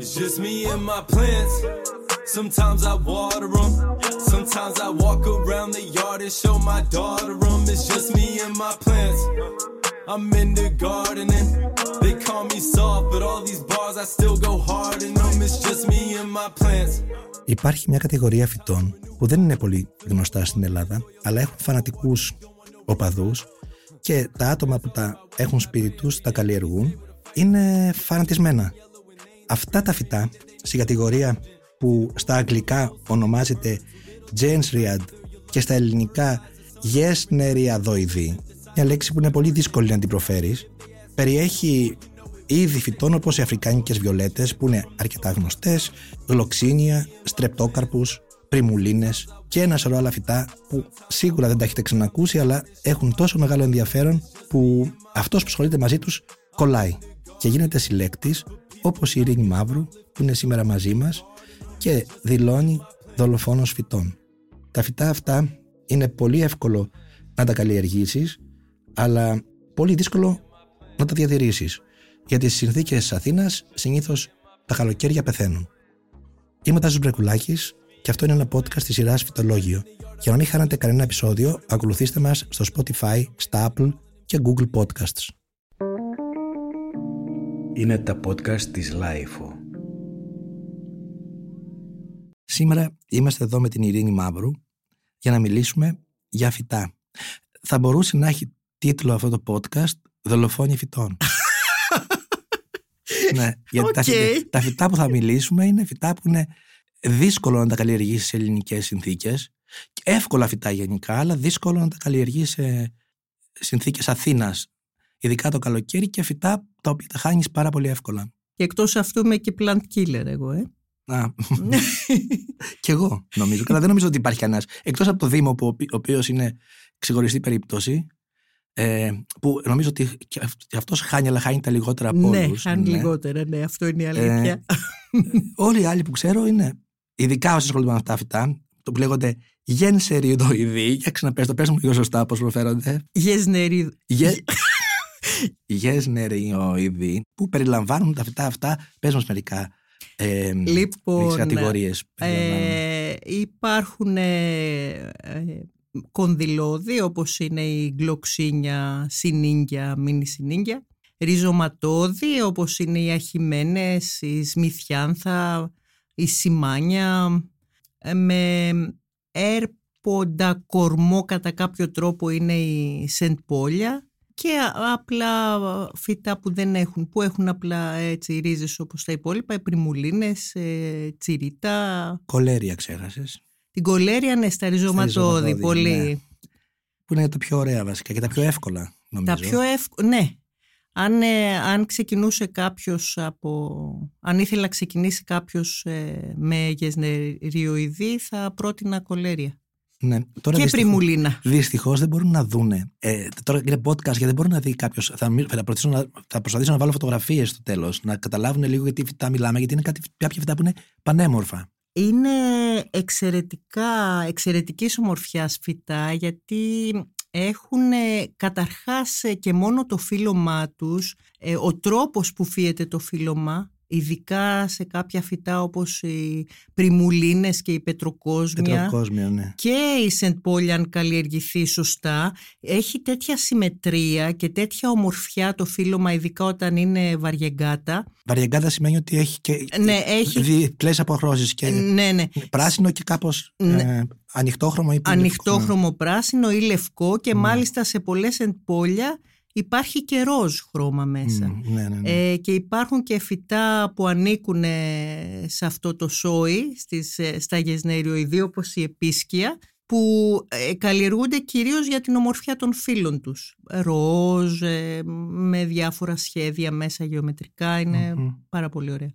It's just me and my plants. Sometimes I water them. Sometimes I walk around the yard and show my daughter them. It's just me and my plants. I'm into gardening. They call me soft, but all these bars I still go hard in them. It's just me and my plants. Υπάρχει μια κατηγορία φυτών που δεν είναι πολύ γνωστά στην Ελλάδα, αλλά έχουν φανατικούς οπαδούς και τα άτομα που τα έχουν σπίτι τους, τα καλλιεργούν, είναι φανατισμένα. Αυτά τα φυτά, στην κατηγορία που στα αγγλικά ονομάζεται Gensriad και στα ελληνικά Gesneriadoidy, μια λέξη που είναι πολύ δύσκολη να την προφέρεις, περιέχει είδη φυτών όπως οι αφρικάνικες βιολέτες που είναι αρκετά γνωστές, γλοξίνια, στρεπτόκαρπους, πριμουλίνες και ένα σωρό άλλα φυτά που σίγουρα δεν τα έχετε ξανακούσει αλλά έχουν τόσο μεγάλο ενδιαφέρον που αυτός που ασχολείται μαζί τους κολλάει και γίνεται συλλέκτης όπως η Ειρήνη Μαύρου που είναι σήμερα μαζί μας και δηλώνει δολοφόνος φυτών. Τα φυτά αυτά είναι πολύ εύκολο να τα καλλιεργήσεις αλλά πολύ δύσκολο να τα διατηρήσεις γιατί στις συνθήκες της Αθήνας συνήθως τα καλοκαίρια πεθαίνουν. Είμαι ο Τάσος Μπρεκουλάκης και αυτό είναι ένα podcast της σειράς Φυτολόγιο. Για να μην χάνετε κανένα επεισόδιο, ακολουθήστε μας στο Spotify, στα Apple και Google Podcasts. Είναι τα podcast της LiFO. Σήμερα είμαστε εδώ με την Ειρήνη Μαύρου για να μιλήσουμε για φυτά. Θα μπορούσε να έχει τίτλο αυτό το podcast «Δολοφόνοι φυτών». ναι, γιατί τα, Οκ. φυτά, τα φυτά που θα μιλήσουμε είναι φυτά που είναι δύσκολο να τα καλλιεργήσει σε ελληνικές συνθήκες και εύκολα φυτά γενικά, αλλά δύσκολο να τα καλλιεργήσει σε συνθήκες Αθήνας ειδικά το καλοκαίρι και φυτά τα οποία τα χάνεις πάρα πολύ εύκολα. Και εκτός αυτού είμαι και plant killer εγώ, ε. Α, κι εγώ νομίζω. Καλά, δεν νομίζω ότι υπάρχει κανένας. Εκτός από το Δήμο, που, ο οποίος είναι ξεχωριστή περίπτωση, ε, που νομίζω ότι και αυ- και αυτός χάνει, αλλά χάνει τα λιγότερα από ναι, όλους. αν Ναι. λιγότερα, ναι, αυτό είναι η αλήθεια. Όλοι οι άλλοι που ξέρω είναι, ειδικά όσοι ασχολούνται με αυτά τα φυτά, το που λέγονται γένσεριδοειδή. Για ξαναπες το, πες μου λίγο σωστά πώς προφέρονται. Γεσνερίδ. Γε... Γέσνεριδοειδή, που περιλαμβάνουν τα φυτά αυτά. Πες μας μερικά ε, Λοιπόν, κατηγορίες. περιλαμβάνουν. Ε, υπάρχουν ε, ε, κονδυλώδη όπως είναι η γκλοξίνια, συνήγια, μίνι συνήγια. Ριζωματώδη όπως είναι οι αχημένες, η σμιθιάνθα, η σημάνια. Ε, με έρποντα κορμό κατά κάποιο τρόπο είναι η σεντπόλια και α- απλά φυτά που δεν έχουν, που έχουν απλά έτσι ρίζες όπως τα υπόλοιπα, οι πριμουλίνες, ε, τσιρίτα, Κολέρια ξέχασες. την κολέρια ναι, στα ριζωματώδη, ριζωματώδη, πολύ. ναι. Που είναι τα πιο ωραία βασικά και τα πιο εύκολα νομίζω. Τα πιο εύκολα, ναι. Αν, ε, αν ξεκινούσε κάποιος από... Αν ήθελε να ξεκινήσει κάποιος ε, με γεσνεριοειδή θα πρότεινα κολέρια. Ναι. Τώρα και δυστυχώς- πριμουλίνα. Δυστυχώς δεν μπορούν να δούνε. Ε, τώρα είναι podcast γιατί δεν μπορεί να δει κάποιος. Θα, μι- θα, προσπαθήσω να, θα προσπαθήσω να βάλω φωτογραφίες στο τέλος. Να καταλάβουν λίγο γιατί φυτά μιλάμε. Γιατί είναι κάτι, κάποια φυτά που είναι πανέμορφα. Είναι εξαιρετικά, εξαιρετικής ομορφιάς φυτά γιατί έχουν ε, καταρχάς ε, και μόνο το φύλλωμά τους, ε, ο τρόπος που φύεται το φύλλωμα, ειδικά σε κάποια φυτά όπως οι πριμουλίνες και η πετροκόσμια. Πετροκόσμια, ναι. και η Σεντ Πόλη αν καλλιεργηθεί σωστά έχει τέτοια συμμετρία και τέτοια ομορφιά το φύλλωμα ειδικά όταν είναι βαριεγκάτα. Βαριεγκάδα σημαίνει ότι έχει και Ναι, έχει- διπλές αποχρώσεις και ναι ναι. πράσινο και κάπως Ναι. ε, ανοιχτόχρωμο ή πολύ ανοιχτόχρωμο πράσινο ή λευκό και μάλιστα σε πολλές εντπόλια υπάρχει και ροζ χρώμα μέσα. Μμ, Ναι, ναι, ναι. Ε, και υπάρχουν και φυτά που ανήκουν ε, σε αυτό το σόι, στις, ε, στα γεσνεριοειδή όπως η επίσκια, που ε, καλλιεργούνται κυρίως για την ομορφιά των φύλων τους. Ροζ, ε, με διάφορα σχέδια μέσα γεωμετρικά, είναι Μμμ. πάρα πολύ ωραία.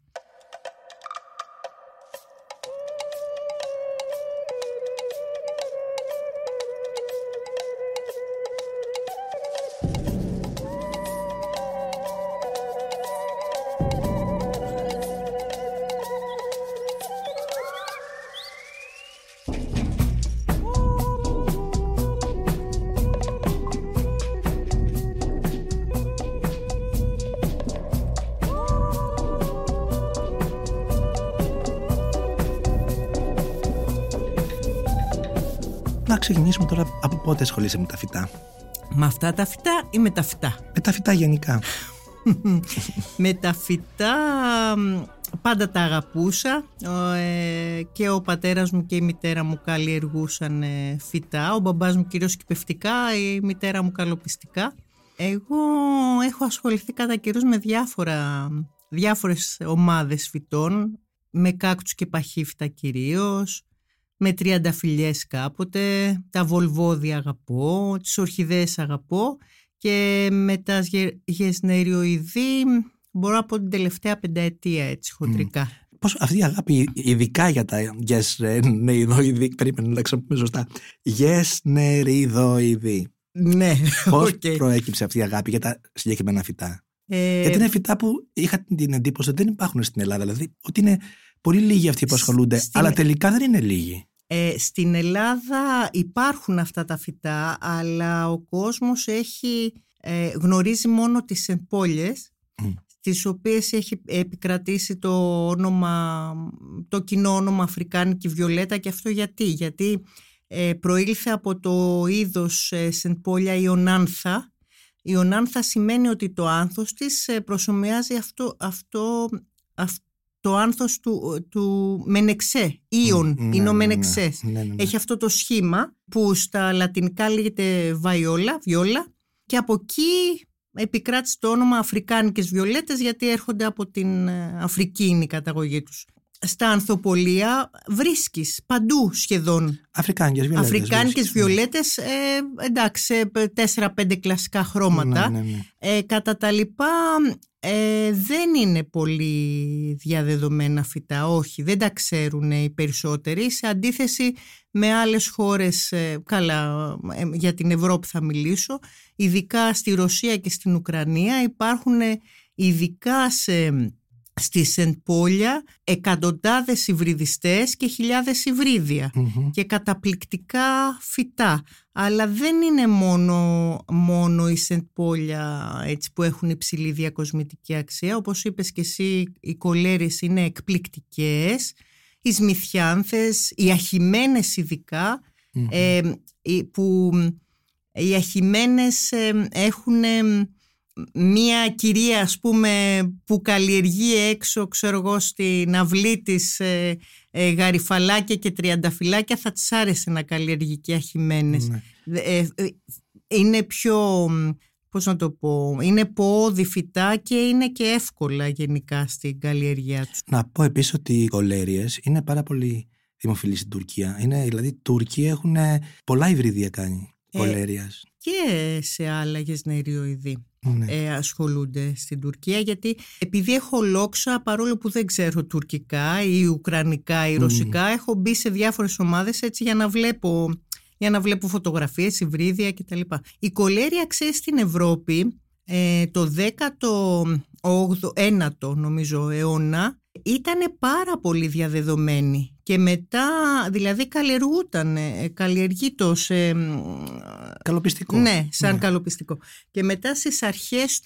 Πότε ασχολείσαι με τα φυτά; Με αυτά τα φυτά ή με τα φυτά; Με τα φυτά γενικά. με τα φυτά πάντα τα αγαπούσα ε, και ο πατέρας μου και η μητέρα μου καλλιεργούσαν ε, φυτά, ο μπαμπάς μου κυρίως κυπευτικά, η μητέρα μου καλοπιστικά. Εγώ έχω ασχοληθεί κατά καιρούς με διάφορα, διάφορες ομάδες φυτών, με κάκτους και παχύφυτα κυρίως, με τριανταφυλιές κάποτε, τα βολβόδια αγαπώ, τις ορχιδέες αγαπώ και με τα γεσνεριοειδή μπορώ από την τελευταία πενταετία έτσι χοντρικά. Mm. Πώς αυτή η αγάπη ειδικά για τα γεσνεριοειδή, περίμενε να ξαναπούμε σωστά, γεσνεριδοειδή. Ναι, Πώς okay. προέκυψε αυτή η αγάπη για τα συγκεκριμένα φυτά; Ε... Γιατί είναι φυτά που είχα την εντύπωση ότι δεν υπάρχουν στην Ελλάδα. Δηλαδή ότι είναι πολύ λίγοι αυτοί που ασχολούνται, στην... αλλά τελικά δεν είναι λίγοι. Ε, στην Ελλάδα υπάρχουν αυτά τα φυτά, αλλά ο κόσμος έχει, ε, γνωρίζει μόνο τις εμπόλιες, mm. τις οποίες έχει επικρατήσει το, όνομα, το κοινό όνομα Αφρικάνικη Βιολέτα και αυτό γιατί; Γιατί ε, προήλθε από το είδος ε, Σεντπόλια Ιωνάνθα. Ιωνάνθα σημαίνει ότι το άνθος της ε, προσωμιάζει αυτό, αυτό, αυτό το άνθος του, του Μενεξέ, Ιον, mm, είναι ο Μενεξές. Ναι, ναι, ναι, Έχει αυτό το σχήμα που στα λατινικά λέγεται βαϊόλα, βιόλα και από εκεί επικράτησε το όνομα Αφρικάνικες βιολέτες γιατί έρχονται από την Αφρική είναι η καταγωγή τους στα ανθοπολία βρίσκεις παντού σχεδόν Αφρικάνικες βιολέτες. Αφρικάνικες ναι. βιολέτες, ε, εντάξει, τέσσερα-πέντε κλασικά χρώματα. Ναι, ναι, ε, κατά τα λοιπά ε, δεν είναι πολύ διαδεδομένα φυτά, όχι, δεν τα ξέρουν οι περισσότεροι. Σε αντίθεση με άλλες χώρες, ε, καλά για την Ευρώπη θα μιλήσω, ειδικά στη Ρωσία και στην Ουκρανία υπάρχουν ειδικά σε στη Σεντπόλια εκατοντάδες υβριδιστές και χιλιάδες και καταπληκτικά φυτά. Αλλά δεν είναι μόνο, μόνο οι Σεντπόλια έτσι, που έχουν υψηλή διακοσμητική αξία. Όπως είπες και εσύ οι κολέρες είναι εκπληκτικές, οι σμιθιάνθες, οι αχημένες ε, που οι αχημένες ε, έχουν μία κυρία ας πούμε που καλλιεργεί έξω ξέρω εγώ στην αυλή της ε, ε, γαριφαλάκια και τριανταφυλάκια θα της άρεσε να καλλιεργεί και αχημένες. Ναι. Ε, ε, είναι πιο, πώς να το πω, είναι ποόδη φυτά και είναι και εύκολα γενικά στην καλλιεργία τους. Να πω επίσης ότι οι κολέριες είναι πάρα πολύ δημοφιλείς στην Τουρκία. Είναι, δηλαδή οι Τούρκοι έχουν πολλά υβριδία κάνει κολέριας. Και σε άλλα γεσνεριοειδή ναι. ε, ασχολούνται στην Τουρκία γιατί επειδή έχω λόξα παρόλο που δεν ξέρω τουρκικά ή ουκρανικά ή ρωσικά έχω μπει σε διάφορες ομάδες έτσι για να βλέπω, για να βλέπω φωτογραφίες, υβρίδια κτλ. Η κολέρια ξέρεις στην Ευρώπη ε, το 19ο νομίζω αιώνα ήταν πάρα πολύ διαδεδομένη και μετά δηλαδή καλλιεργούταν, καλλιεργείτος σε... Καλοπιστικό. Ναι, σαν ναι. καλοπιστικό. Και μετά στις αρχές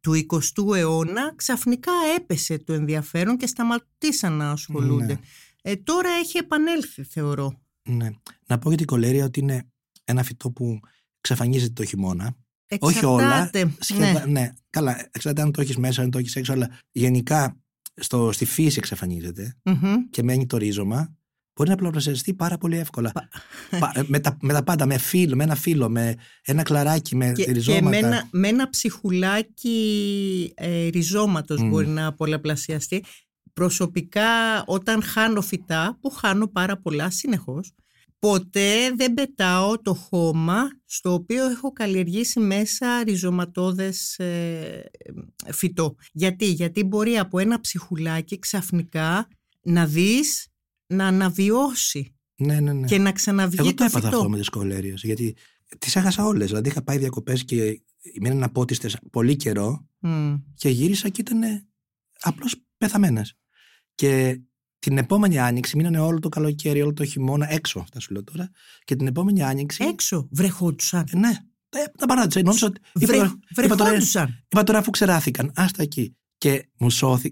του 20ου αιώνα ξαφνικά έπεσε το ενδιαφέρον και σταματήσαν να ασχολούνται. Ναι. Ε, τώρα έχει επανέλθει θεωρώ. Ναι. Να πω για την κολέρια ότι είναι ένα φυτό που εξαφανίζεται το χειμώνα Εξαρτάται. Όχι όλα. Σχεδά, ναι. ναι. Καλά, εξαρτάται αν το έχεις μέσα, αν το έχεις έξω, αλλά γενικά στο, στη φύση και μένει το ρίζωμα. Μπορεί να πολλαπλασιαστεί πάρα πολύ εύκολα. Ε, με, τα, με τα πάντα, με, φύλλο, με ένα φύλλο, με ένα κλαράκι, με και, ριζώματα. Και με ένα, με ένα ψυχουλάκι ε, ριζώματος μπορεί να πολλαπλασιαστεί. Προσωπικά όταν χάνω φυτά, που χάνω πάρα πολλά συνεχώς, ποτέ δεν πετάω το χώμα στο οποίο έχω καλλιεργήσει μέσα ριζωματώδες ε, φυτό. Γιατί; Γιατί μπορεί από ένα ψυχουλάκι ξαφνικά να δεις να αναβιώσει ναι, ναι, ναι. και να ξαναβγεί Εγώ το, έπαθα αυτό με τις κολέριες, γιατί τις έχασα όλες. Δηλαδή είχα πάει διακοπές και μείναν απότιστες πολύ καιρό και γύρισα και ήταν απλώς πεθαμένες. Και την επόμενη άνοιξη, μείνανε όλο το καλοκαίρι, όλο το χειμώνα έξω, αυτά σου λέω τώρα. Και την επόμενη άνοιξη. Έξω, βρεχόντουσαν. Ε, ναι, τα παράτησα. Νόμιζα ότι. Βρε, είπα, τώρα, είπα τώρα αφού ξεράθηκαν. Άστα εκεί. Και μου σώθη,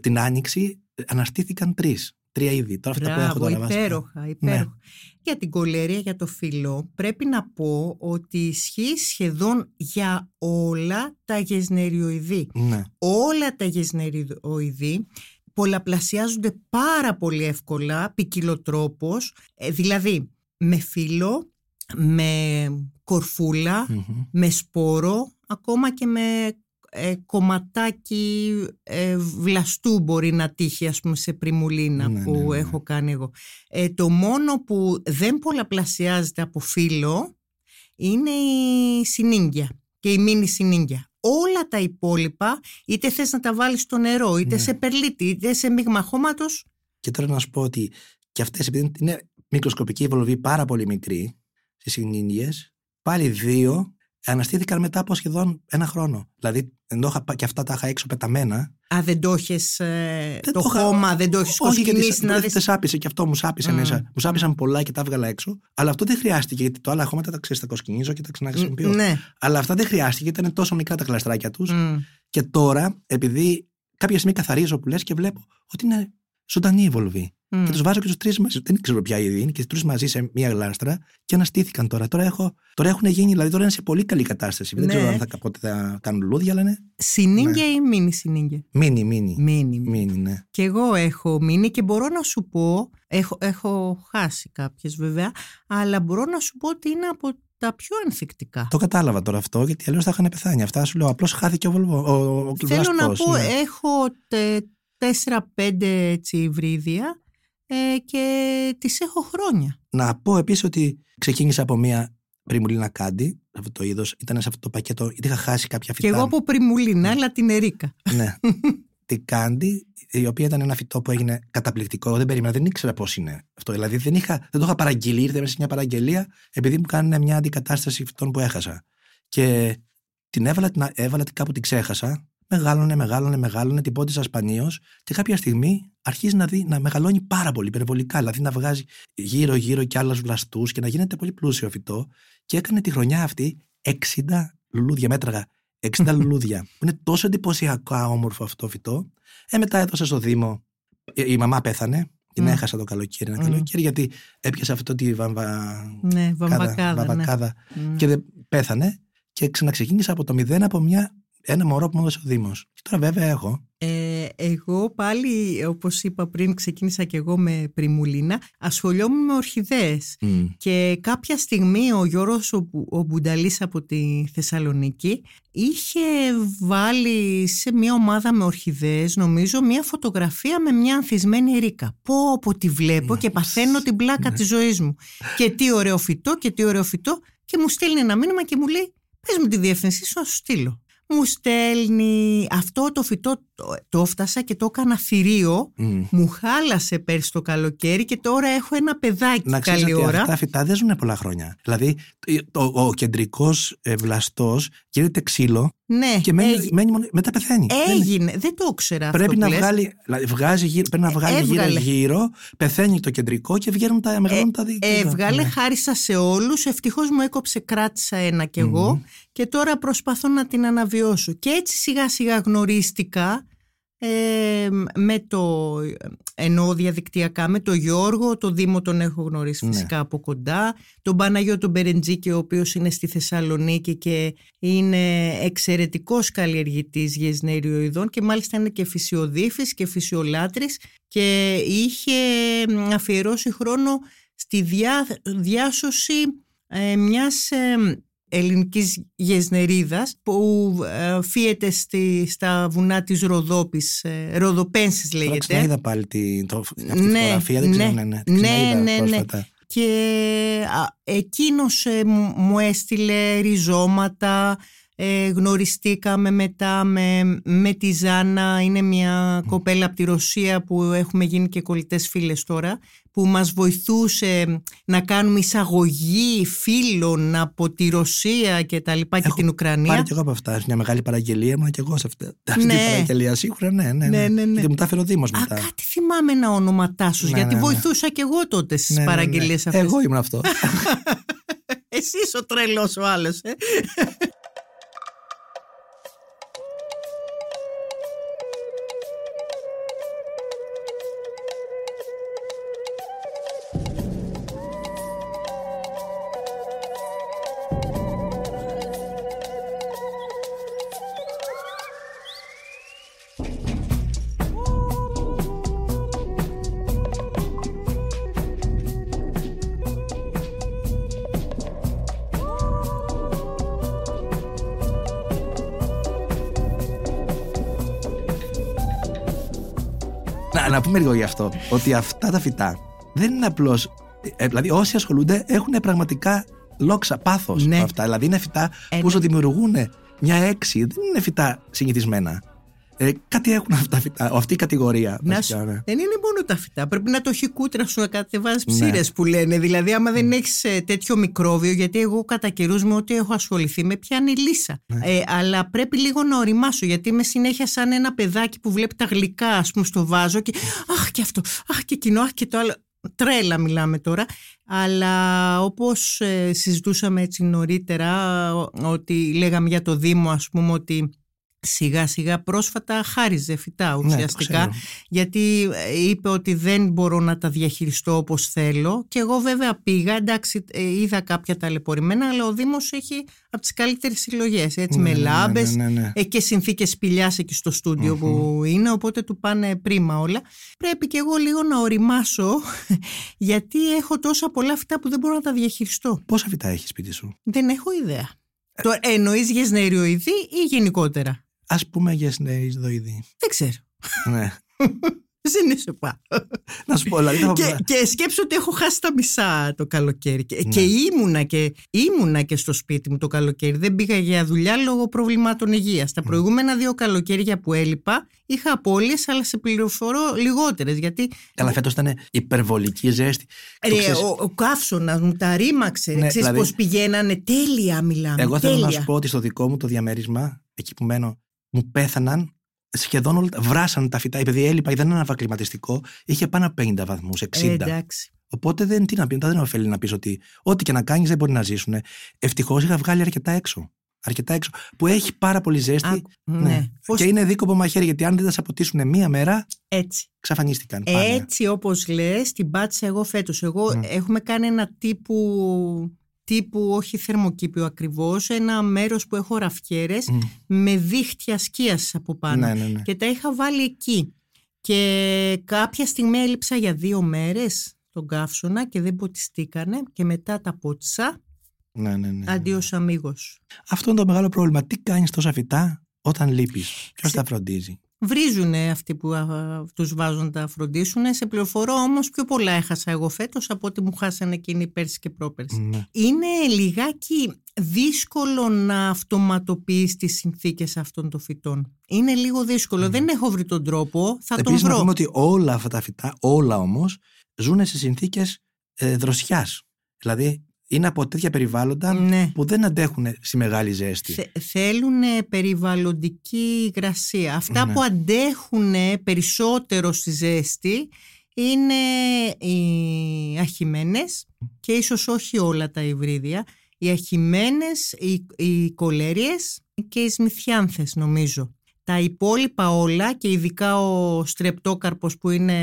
την άνοιξη αναστήθηκαν τρεις. Τρία είδη. Τώρα αυτά που έχω Μπράβο, τώρα βασικά. υπέροχα, υπέροχα. Για την κολέρια, για το φύλλο, πρέπει να πω ότι ισχύει σχεδόν για όλα τα γεσνεριοειδή. Ναι. Όλα τα γεσνεριοειδή πολλαπλασιάζονται πάρα πολύ εύκολα, ποικιλοτρόπως, ε, δηλαδή με φύλλο, με κορφούλα, Μμμ. με σπόρο, ακόμα και με ε, κομματάκι ε, βλαστού μπορεί να τύχει ας πούμε σε πριμουλίνα Ναι, που ναι, ναι. έχω κάνει εγώ. Ε, το μόνο που δεν πολλαπλασιάζεται από φύλλο είναι η συνήγκια και η μίνι συνήγκια. Όλα τα υπόλοιπα είτε θες να τα βάλεις στο νερό είτε Ναι. σε περλίτη είτε σε μείγμα χώματος Και τώρα να σου πω ότι και αυτές επειδή είναι μικροσκοπική βολοβή πάρα πολύ μικρή στις συνήνιε, πάλι δύο αναστήθηκαν μετά από σχεδόν ένα χρόνο. Δηλαδή, ενώ είχα, πά- και αυτά τα είχα έξω πεταμένα. Α, δεν το έχεις, ε, δεν το, είχα- χώμα, δεν το έχεις Όχι, γιατί κοσκινήσει να δεν δεις; δεν σάπισε και αυτό μου σάπισε Μμ. μέσα. Μου σάπισαν πολλά και τα έβγαλα έξω. Αλλά αυτό δεν χρειάστηκε γιατί το άλλα χώματα τα ξέρεις, τα κοσκινίζω και τα ξαναχρησιμοποιώ. Ναι. Αλλά αυτά δεν χρειάστηκε γιατί ήταν τόσο μικρά τα κλαστράκια τους. Μμ. Και τώρα, επειδή κάποια στιγμή καθαρίζω που λες και βλέπω ότι είναι ζωντανή η βολβή. Μμ. Και τους βάζω και τους τρεις μαζί. Δεν ξέρω ποια είδη είναι και τους τρει μαζί σε μία γλάστρα και αναστήθηκαν τώρα. Τώρα, έχω, τώρα έχουν γίνει, δηλαδή τώρα είναι σε πολύ καλή κατάσταση. Δεν Ναι. ξέρω αν θα, πότε θα κάνουν λουλούδια, αλλά είναι Συνήγκια Ναι. ή μίνι συνήγκια. μίνι, μίνι. Μίνι. Μίνι, ναι. Και εγώ έχω μείνει και μπορώ να σου πω, έχω, έχω χάσει κάποιες βέβαια, αλλά μπορώ να σου πω ότι είναι από τα πιο ανθεκτικά. Το κατάλαβα τώρα αυτό, γιατί αλλιώς θα είχαν πεθάνει. Αυτά σου λέω. Απλώς χάθηκε ο βολβό. Ο, ο Θέλω να βλαστός, πω, ναι. έχω τε- τέσσερα-πέντε έτσι υβρίδια ε, και τις έχω χρόνια. Να πω επίσης ότι ξεκίνησα από μία πριμουλίνα κάντι. Αυτό το είδος ήταν σε αυτό το πακέτο, γιατί είχα χάσει κάποια Και φυτά. εγώ από πριμουλίνα, αλλά την Ερίκα. ναι. Την κάντι, η οποία ήταν ένα φυτό που έγινε καταπληκτικό. Εγώ δεν περίμενα, δεν ήξερα πώς είναι αυτό. Δηλαδή δεν, είχα, δεν το είχα παραγγείλει, ήρθε μέσα σε μια παραγγελία, επειδή μου κάνουν μια αντικατάσταση φυτών που έχασα. Και την έβαλα, την, έβαλα την κάπου την ξέχασα. Μεγάλωνε, μεγάλωνε, μεγάλωνε, την πότισα σπανίως και κάποια στιγμή αρχίζει να, δει, να μεγαλώνει πάρα πολύ, υπερβολικά. Δηλαδή να βγάζει γύρω-γύρω και άλλους βλαστούς και να γίνεται πολύ πλούσιο φυτό. Και έκανε τη χρονιά αυτή 60 λουλούδια, μέτραγα 60 λουλούδια. Που είναι τόσο εντυπωσιακά όμορφο αυτό το φυτό. Ε, μετά έδωσα στο Δήμο. Η, η μαμά πέθανε. Την Μμ. έχασα το καλοκαίρι. Ένα Μμ. καλοκαίρι γιατί έπιασε αυτό τη βαμβα... Ναι, βαμβακάδα. ναι. βαμβακάδα Mm. και δεν πέθανε. Και ξαναξεκίνησα από το μηδέν από μια, ένα μωρό που μου έδωσε ο Δήμος. Και τώρα βέβαια έχω. Ε, εγώ πάλι, όπως είπα πριν, ξεκίνησα και εγώ με πριμουλίνα, ασχολιόμουν με ορχιδέες. Μμ. Και κάποια στιγμή ο Γιώργος ο, Μπου- ο Μπουνταλής από τη Θεσσαλονίκη είχε βάλει σε μια ομάδα με ορχιδέες νομίζω μια φωτογραφία με μια ανθισμένη ρίκα. Πω πω τη βλέπω και παθαίνω την πλάκα Ναι. της ζωής μου. Και τι ωραίο φυτό και τι ωραίο φυτό και μου στέλνει ένα μήνυμα και μου λέει πες μου τη διεύθυνσή σου να σου στείλω. Μου στέλνει αυτό το φυτό, το, το έφτασα και το έκανα θηρίο. Μμ. Μου χάλασε πέρσι το καλοκαίρι και τώρα έχω ένα παιδάκι Να ξέρεις καλή ότι ώρα. αυτά τα φυτά δεν ζουν πολλά χρόνια. Δηλαδή, το, ο κεντρικός βλαστός γίνεται ξύλο Ναι, και μένει, έγι- μένει μόνο, μετά πεθαίνει. Δεν- έγινε. Δεν το ήξερα αυτό Πρέπει που να λες. βγάλει, δηλαδή βγάζει γύρω, πρέπει να βγάλει έβγαλε. γύρω-γύρω, πεθαίνει το κεντρικό και βγαίνουν τα, μεγαλώνουν τα δίκτυα. Έβγαλε, Ναι. χάρισα σε όλους, ευτυχώς μου έκοψε, κράτησα ένα κι εγώ Μμμ. και τώρα προσπαθώ να την αναβιώσω. Και έτσι σιγά σιγά γνωρίστηκα ε, με το, εννοώ διαδικτυακά, με το Γιώργο, το Δήμο τον έχω γνωρίσει Ναι. φυσικά από κοντά, τον Παναγιώτο Μπερεντζίκη ο οποίος είναι στη Θεσσαλονίκη και είναι εξαιρετικός καλλιεργητής γεσνεριοειδών και μάλιστα είναι και φυσιοδίφης και φυσιολάτρης και είχε αφιερώσει χρόνο στη διά, διάσωση ε, μιας ε, ελληνικής γεσνερίδας που ε, φύεται στη, στα βουνά της Ροδόπης, ε, Ροδοπένσης Τώρα λέγεται. ξαναείδα πάλι την, το, αυτή τη Ναι, φωτογραφία, δεν ναι, ξέρω, ναι, ναι, την ναι, ξαναείδα ναι, ναι. πρόσφατα. και α, εκείνος ε, μου- μου έστειλε ριζώματα ε, γνωριστήκαμε μετά με, με τη Ζάνα είναι μια κοπέλα από τη Ρωσία που έχουμε γίνει και κολλητές φίλες τώρα που μας βοηθούσε να κάνουμε εισαγωγή φίλων από τη Ρωσία και τα λοιπά και Έχω την Ουκρανία Πάρει και εγώ από αυτά. Σε μια μεγάλη παραγγελία, ήμουν και εγώ σε αυτή αυτή Ναι. την παραγγελία. Σίγουρα, ναι, ναι. Ναι, ναι, ναι. Γιατί μου τα έφερε ο Δήμος Α, μετά. κάτι θυμάμαι ένα όνοματά σου, Ναι, γιατί ναι, ναι. βοηθούσα και εγώ τότε στις Ναι, ναι, ναι. παραγγελίες αυτές. Εγώ ήμουν αυτό. Εσύ είσαι ο τρελός ο άλλος, ε. Να, να πούμε λίγο γι' αυτό. Ότι αυτά τα φυτά δεν είναι απλώς. Ε, δηλαδή, όσοι ασχολούνται έχουν πραγματικά λόξα, πάθος Ναι. αυτά. Δηλαδή, είναι φυτά Ε, που ναι. σου δημιουργούν μια έξι. Δεν είναι φυτά συνηθισμένα. Ε, κάτι έχουν αυτά τα φυτά, αυτή η κατηγορία. Να βασικά, σου- ναι. Δεν είναι μόνο τα φυτά. Πρέπει να το έχει κούτρα σου να κατεβάζει Ναι. ψήρες που λένε. Δηλαδή, άμα δεν έχεις τέτοιο μικρόβιο, γιατί εγώ κατά καιρούς με ό,τι έχω ασχοληθεί με πιάνει λύσα. Ναι. Ε, αλλά πρέπει λίγο να οριμάσω, γιατί είμαι συνέχεια σαν ένα παιδάκι που βλέπει τα γλυκά, ας πούμε, στο βάζο και Αχ και αυτό, Αχ και εκείνο, Αχ και το άλλο. Τρέλα μιλάμε τώρα. Αλλά όπως ε, συζητούσαμε έτσι νωρίτερα, ο- ότι λέγαμε για το Δήμο, ας πούμε, ότι σιγά σιγά πρόσφατα χάριζε φυτά Ναι, το ουσιαστικά ξέρω. γιατί ε, είπε ότι δεν μπορώ να τα διαχειριστώ όπως θέλω και εγώ βέβαια πήγα, εντάξει ε, είδα κάποια ταλαιπωρημένα αλλά ο Δήμος έχει από τις καλύτερες συλλογές έτσι Ναι, με ναι, ναι, λάμπες ναι, ναι, ναι. ε, και συνθήκες σπηλιάς εκεί στο στούντιο που είναι οπότε του πάνε πρίμα όλα. Πρέπει και εγώ λίγο να οριμάσω γιατί έχω τόσα πολλά φυτά που δεν μπορώ να τα διαχειριστώ. Πόσα φυτά έχεις σπίτι σου, δεν έχω ιδέα. Το εννοείς γεσνεριοειδή ή γενικότερα; Α πούμε για συνεϊδοειδή. δεν ξέρω ναι. δεν είσαι πά. Να σου πω, δηλαδή. θα- και, και σκέψω ότι έχω χάσει τα μισά το καλοκαίρι. Και, Ναι. και, ήμουνα και ήμουνα και στο σπίτι μου το καλοκαίρι. Δεν πήγα για δουλειά λόγω προβλημάτων υγείας. Ναι. Τα προηγούμενα δύο καλοκαίρια που έλειπα είχα απώλειες αλλά σε πληροφορώ λιγότερες. Γιατί Καλά, φέτος ήταν υπερβολική ζέστη. Το ρε, ξέρεις, ο, ο καύσωνας μου τα ρήμαξε. Ναι, Ναι, Ξέρεις δηλαδή- πώς πηγαίνανε; Τέλεια μιλάμε. Εγώ θέλω τέλεια. να σου πω ότι στο δικό μου το διαμέρισμα, εκεί που μένω, μου πέθαναν σχεδόν όλα. τα- Βράσαν τα φυτά, επειδή έλειπα, δεν είναι αναβακλιματιστικό, είχε πάνω από 50 βαθμούς, 60. Ε, εντάξει. Οπότε δεν, τι να πει, δεν ωφέλει να πεις ότι ό,τι και να κάνεις δεν μπορεί να ζήσουν. Ευτυχώς είχα βγάλει αρκετά έξω. Αρκετά έξω. Που έχει πάρα πολύ ζέστη. Α, ναι. Πώς- Και είναι δίκοπο μαχαίρι, γιατί αν δεν τα σαποτίσουν μία μέρα, Έτσι. εξαφανίστηκαν. πάνε. Έτσι όπως λες την πάτησα εγώ φέτος. Εγώ Μμ. έχουμε κάνει ένα τύπου, τύπου όχι θερμοκήπιο ακριβώς, ένα μέρος που έχω ραφιέρες Μμ. με δίχτυα σκίασης από πάνω. Ναι, ναι, ναι. Και τα είχα βάλει εκεί. Και κάποια στιγμή έλειψα για δύο μέρες τον καύσωνα και δεν ποτιστήκανε και μετά τα πότισα. ναι, ναι, ναι. Αντίος αμίγος. Αυτό είναι το μεγάλο πρόβλημα. Τι κάνεις τόσα φυτά όταν λείπεις; Ποιος Σε- τα φροντίζει; Βρίζουν αυτοί που α, τους βάζουν να τα φροντίσουν. Σε πληροφορώ όμως πιο πολλά έχασα εγώ φέτος από ό,τι μου χάσανε εκείνοι πέρσι και πρόπερσι. Ναι. Είναι λιγάκι δύσκολο να αυτοματοποιείς τις συνθήκες αυτών των φυτών. Είναι λίγο δύσκολο. Δεν έχω βρει τον τρόπο. Θα τον Επίσης να βρω. πούμε ότι όλα αυτά τα φυτά, όλα όμως, ζουν σε συνθήκες ε, δροσιάς. Δηλαδή είναι από τέτοια περιβάλλοντα Ναι. που δεν αντέχουν στη μεγάλη ζέστη. Θε, θέλουν περιβαλλοντική υγρασία. Αυτά Ναι. που αντέχουν περισσότερο στη ζέστη είναι οι αχημένες και ίσως όχι όλα τα υβρίδια. Οι αχημένες, οι, οι κολέριες και οι σμιθιάνθες νομίζω. Τα υπόλοιπα όλα και ειδικά ο στρεπτόκαρπος που είναι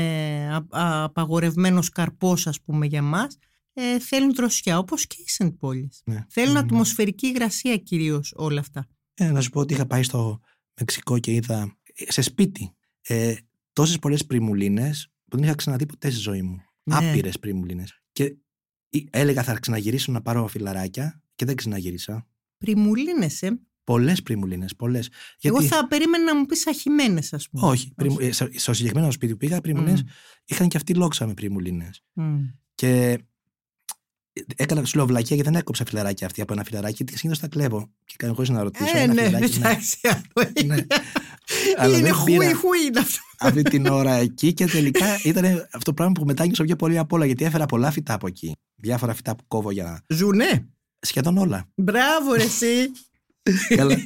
α- α- απαγορευμένος καρπός ας πούμε για μας ε, θέλουν δροσιά όπως και οι σεντπόλεις. Ναι. Θέλουν Μμμ. ατμοσφαιρική υγρασία κυρίως όλα αυτά. Ε, να σου πω ότι είχα πάει στο Μεξικό και είδα ε, σε σπίτι ε, τόσες πολλές πριμουλίνες που δεν είχα ξαναδεί ποτέ στη ζωή μου. Ναι. Άπειρες πριμουλίνες. Και ε, έλεγα θα ξαναγυρίσω να πάρω φιλαράκια και δεν ξαναγύρισα. Πριμουλίνες, ε; Πολλές πριμουλίνες, πολλές. Εγώ θα περίμενα να μου πεις αχημένες ας πούμε. Όχι. πριμου- ε, στο- στο συγκεκριμένο σπίτι που πήγα, πριμουλίνες είχαν και αυτοί λόξα με πριμουλίνες. Μμ. Και έκανα σου λέω βλακία γιατί δεν έκοψα φυλλαράκια αυτή από ένα φυλλαράκι. Και συνήθως τα κλέβω. Και κάνω χωρίς να ρωτήσω. Ε, ένα ναι, φυλλαράκι, ναι. εντάξει. αυτό Ναι. είναι. Αλλά Είναι δεν χούι, πήρα χούι είναι αυτό. αυτή την ώρα εκεί και τελικά ήταν αυτό το πράγμα που μετάγγισα πιο πολύ απ' όλα γιατί έφερα πολλά φυτά από εκεί. Διάφορα φυτά που κόβω για να. Ζούνε. Σχεδόν όλα. Μπράβο ρε εσύ. καλά,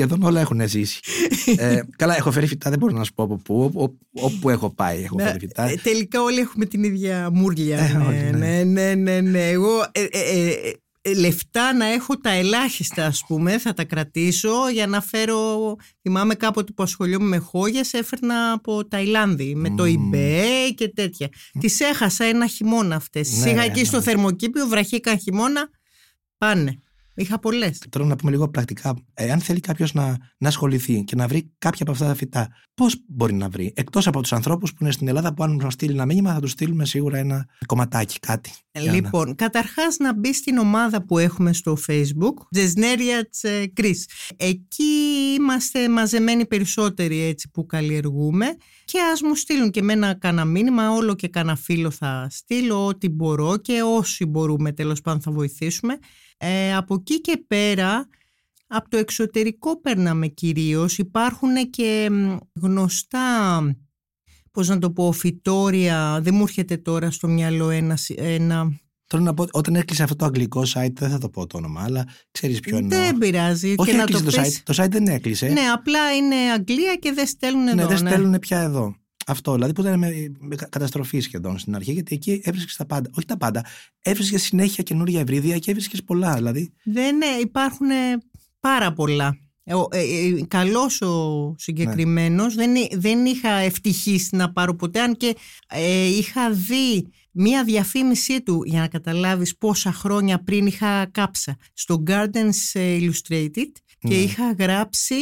σχεδόν όλα έχουν ζήσει. ε, καλά, έχω φέρει φυτά, δεν μπορώ να σου πω από πού. Οπ- οπ- Όπου έχω πάει, έχω Ναι, φέρει φυτά. ε, τελικά όλοι έχουμε την ίδια μούρλια. Ε, ναι, όλοι, ναι, ναι. ναι, ναι, ναι. Εγώ ε, ε, ε, ε, λεφτά να έχω τα ελάχιστα ας πούμε θα τα κρατήσω για να φέρω θυμάμαι κάποτε που ασχολιόμουν με χόγες έφερνα από Ταϊλάνδη με το Μμμ. eBay και τέτοια τις έχασα ένα χειμώνα αυτές τις Ναι, είχα ναι, εκεί ναι. στο θερμοκήπιο βραχήκαν χειμώνα πάνε Είχα πολλές. Τώρα να πούμε λίγο πρακτικά. Εάν θέλει κάποιος να, να ασχοληθεί και να βρει κάποια από αυτά τα φυτά, πώς μπορεί να βρει. Εκτός από τους ανθρώπους που είναι στην Ελλάδα, που αν μας στείλει ένα μήνυμα, θα τους στείλουμε σίγουρα ένα κομματάκι, κάτι. Λοιπόν, να... καταρχάς να μπει στην ομάδα που έχουμε στο Facebook, Τζεσνέρια Chris. Εκεί είμαστε μαζεμένοι περισσότεροι έτσι που καλλιεργούμε και ας μου στείλουν και εμένα κάνα μήνυμα, όλο και κάνα φίλο θα στείλω, ό,τι μπορώ και όσοι μπορούμε τέλος πάντων θα βοηθήσουμε. Ε, από εκεί και πέρα, από το εξωτερικό περνάμε κυρίως, υπάρχουν και γνωστά, πώς να το πω, φυτόρια, δεν μου έρχεται τώρα στο μυαλό ένα... ένα Τώρα να πω, όταν έκλεισε αυτό το αγγλικό site, δεν θα το πω το όνομα, αλλά ξέρεις ποιο εννοώ. Δεν πειράζει. Όχι, και να έκλεισε το, το, πεις- site. Το site δεν έκλεισε. Ναι, απλά είναι Αγγλία και δεν στέλνουν ναι, εδώ. δεν στέλνουν πια εδώ. Αυτό, δηλαδή που ήταν με, με καταστροφή σχεδόν στην αρχή, γιατί εκεί έβρισκες τα πάντα. Όχι τα πάντα. Έβρισκες συνέχεια καινούργια ευρύδια και έβρισκες πολλά. Δηλαδή. Δεν ναι, υπάρχουν ε, πάρα πολλά. Ε, ο- ε, ε, καλός ο συγκεκριμένος. Δεν, εί- δεν είχα ευτυχής να πάρω ποτέ, αν και ε, είχα δει μία διαφήμιση του, για να καταλάβεις πόσα χρόνια πριν είχα κάψα, στο Gardens Illustrated και Ναι. είχα γράψει,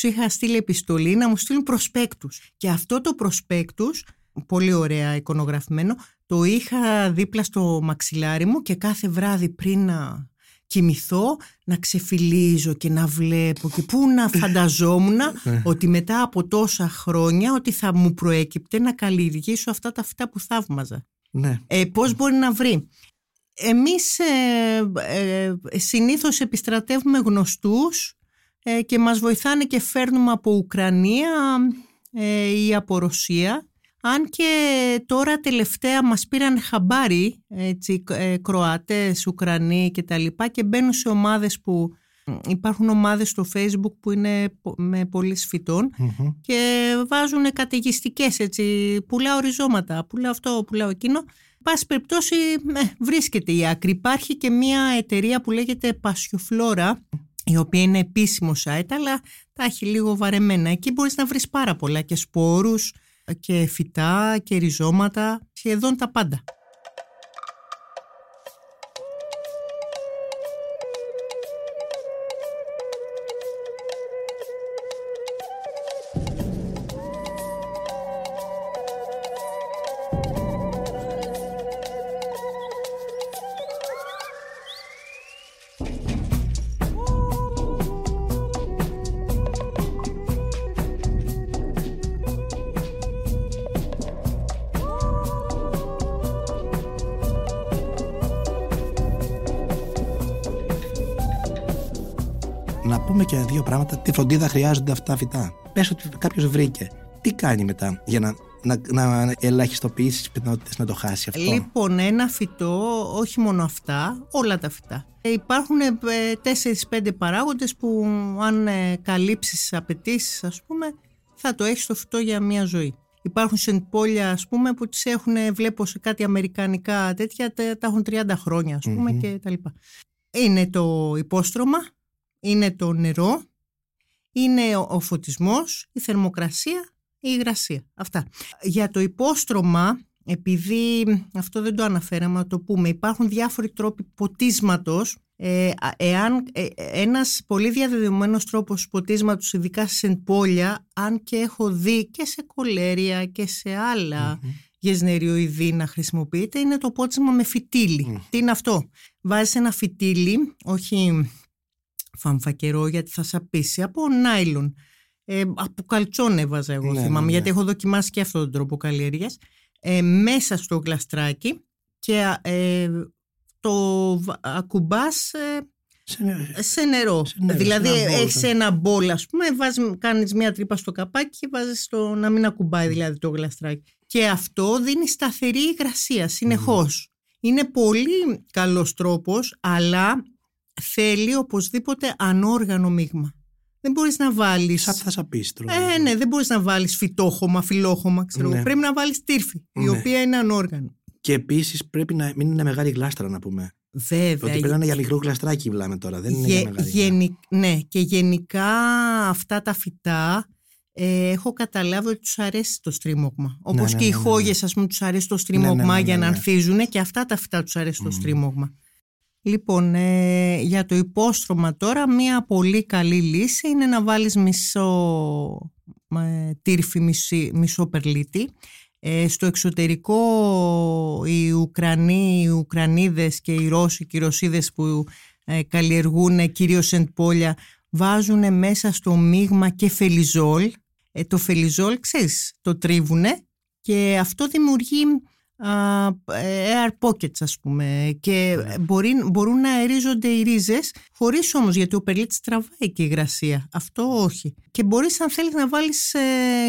τους είχα στείλει επιστολή να μου στείλουν προσπέκτους. Και αυτό το προσπέκτους, πολύ ωραία εικονογραφημένο, το είχα δίπλα στο μαξιλάρι μου και κάθε βράδυ πριν να κοιμηθώ να ξεφυλίζω και να βλέπω και πού να φανταζόμουν ότι μετά από τόσα χρόνια ότι θα μου προέκυπτε να καλλιεργήσω αυτά τα φυτά που θαύμαζα. Ναι. Ε, πώς μπορεί να βρει; Εμείς ε, ε, συνήθως επιστρατεύουμε γνωστούς ε, και μας βοηθάνε και φέρνουμε από Ουκρανία ε, ή από Ρωσία. Αν και τώρα τελευταία μας πήραν χαμπάρι, έτσι, ε, Κροάτες, Ουκρανοί και τα λοιπά και μπαίνουν σε ομάδες που υπάρχουν ομάδες στο facebook που είναι πο- με πολλοί φυτών Μμμ. και βάζουν καταιγιστικές έτσι, πουλάω οριζώματα, πουλάω αυτό, πουλάω εκείνο. Πάση περιπτώσει ε, βρίσκεται η άκρη. Υπάρχει και μια εταιρεία που λέγεται Pasioflora η οποία είναι επίσημο site αλλά τα έχει λίγο βαρεμένα. Εκεί μπορείς να βρεις πάρα πολλά και σπόρους και φυτά και ριζώματα, σχεδόν τα πάντα. Πούμε και δύο πράγματα. Τι φροντίδα χρειάζονται αυτά τα φυτά. Πες ότι κάποιος βρήκε. Τι κάνει μετά για να, να, να ελαχιστοποιήσεις τις πιθανότητες να το χάσει αυτό; Λοιπόν, ένα φυτό, όχι μόνο αυτά, όλα τα φυτά. Ε, Υπάρχουν 4-5 παράγοντες που αν ε, καλύψεις απαιτήσεις, ας πούμε, θα το έχεις το φυτό για μια ζωή. Υπάρχουν σεντπόλια, ας πούμε, που τις έχουν, βλέπω σε κάτι αμερικανικά τέτοια, τα, τα έχουν 30 χρόνια, ας πούμε, Μμμ. και τα λοιπά. Είναι το υπόστρωμα, είναι το νερό, είναι ο, ο φωτισμός, η θερμοκρασία, η υγρασία. Αυτά. Για το υπόστρωμα, επειδή αυτό δεν το αναφέραμε να το πούμε, υπάρχουν διάφοροι τρόποι ποτίσματος. Ε, α- εάν ε, ένας πολύ διαδεδομένος τρόπος ποτίσματος, ειδικά σε σεντπόλια, αν και έχω δει και σε κολέρια και σε άλλα Μμμ. γεσνεριοειδή να χρησιμοποιείται, είναι το πότισμα με φυτίλι. Μμ. Τι είναι αυτό; Βάζεις ένα φυτίλι, όχι φαμφακερό γιατί θα σαπίσει, από νάιλον. Ε, από καλτσόν έβαζα εγώ Ναι, θυμάμαι, ναι, ναι. γιατί έχω δοκιμάσει και αυτόν τον τρόπο καλλιέργειας. Ε, μέσα στο γλαστράκι και ε, το βα- ακουμπάς ε, Σε- σε νερό. Σε νερό, δηλαδή σε ένα μπολ, έχεις ναι. ένα μπολ ας πούμε, βάζεις, κάνεις μια τρύπα στο καπάκι και βάζεις το, να μην ακουμπάει δηλαδή το γλαστράκι. Και αυτό δίνει σταθερή υγρασία συνεχώς. Είναι πολύ καλός τρόπος, αλλά θέλει οπωσδήποτε ανόργανο μείγμα. Δεν μπορείς να βάλεις... Σαν θα σαπίσει τώρα. Ε, ναι, δεν μπορείς να βάλεις φυτόχωμα, φιλόχωμα, ξέρω. εγώ. Ναι. Πρέπει να βάλεις τύρφη, η Ναι. οποία είναι ανόργανο. Και επίσης πρέπει να μην είναι μεγάλη γλάστρα να πούμε. Βέβαια. Ότι πρέπει να είναι για μικρό γλαστράκι μιλάμε τώρα. Δεν είναι Γε- για μεγάλη. γενι- ναι, και γενικά αυτά τα φυτά ε, έχω καταλάβει ότι τους αρέσει το στρίμωγμα. Όπως ναι, και οι ναι, ναι, ναι. χόγες ας πούμε τους αρέσει το στρίμωγμα ναι, ναι, για να ναι. ανθίζουν και αυτά τα φυτά τους αρέσει το Μμμ. στρίμωγμα. Λοιπόν, ε, για το υπόστρωμα τώρα, μία πολύ καλή λύση είναι να βάλεις μισό ε, τύρφι, μισό περλίτη. Ε, στο εξωτερικό οι Ουκρανοί, οι Ουκρανίδες και οι Ρώσοι και οι Ρωσίδες που ε, καλλιεργούν κυρίως εντπόλια βάζουν μέσα στο μείγμα και φελιζόλ. Ε, το φελιζόλ, ξέρεις, το τρίβουνε και αυτό δημιουργεί air pockets ας πούμε. Και ναι. μπορεί, μπορούν να αερίζονται οι ρίζες χωρίς όμως γιατί ο περλίτης τραβάει και η υγρασία αυτό όχι. Και μπορείς αν θέλεις να βάλεις ε,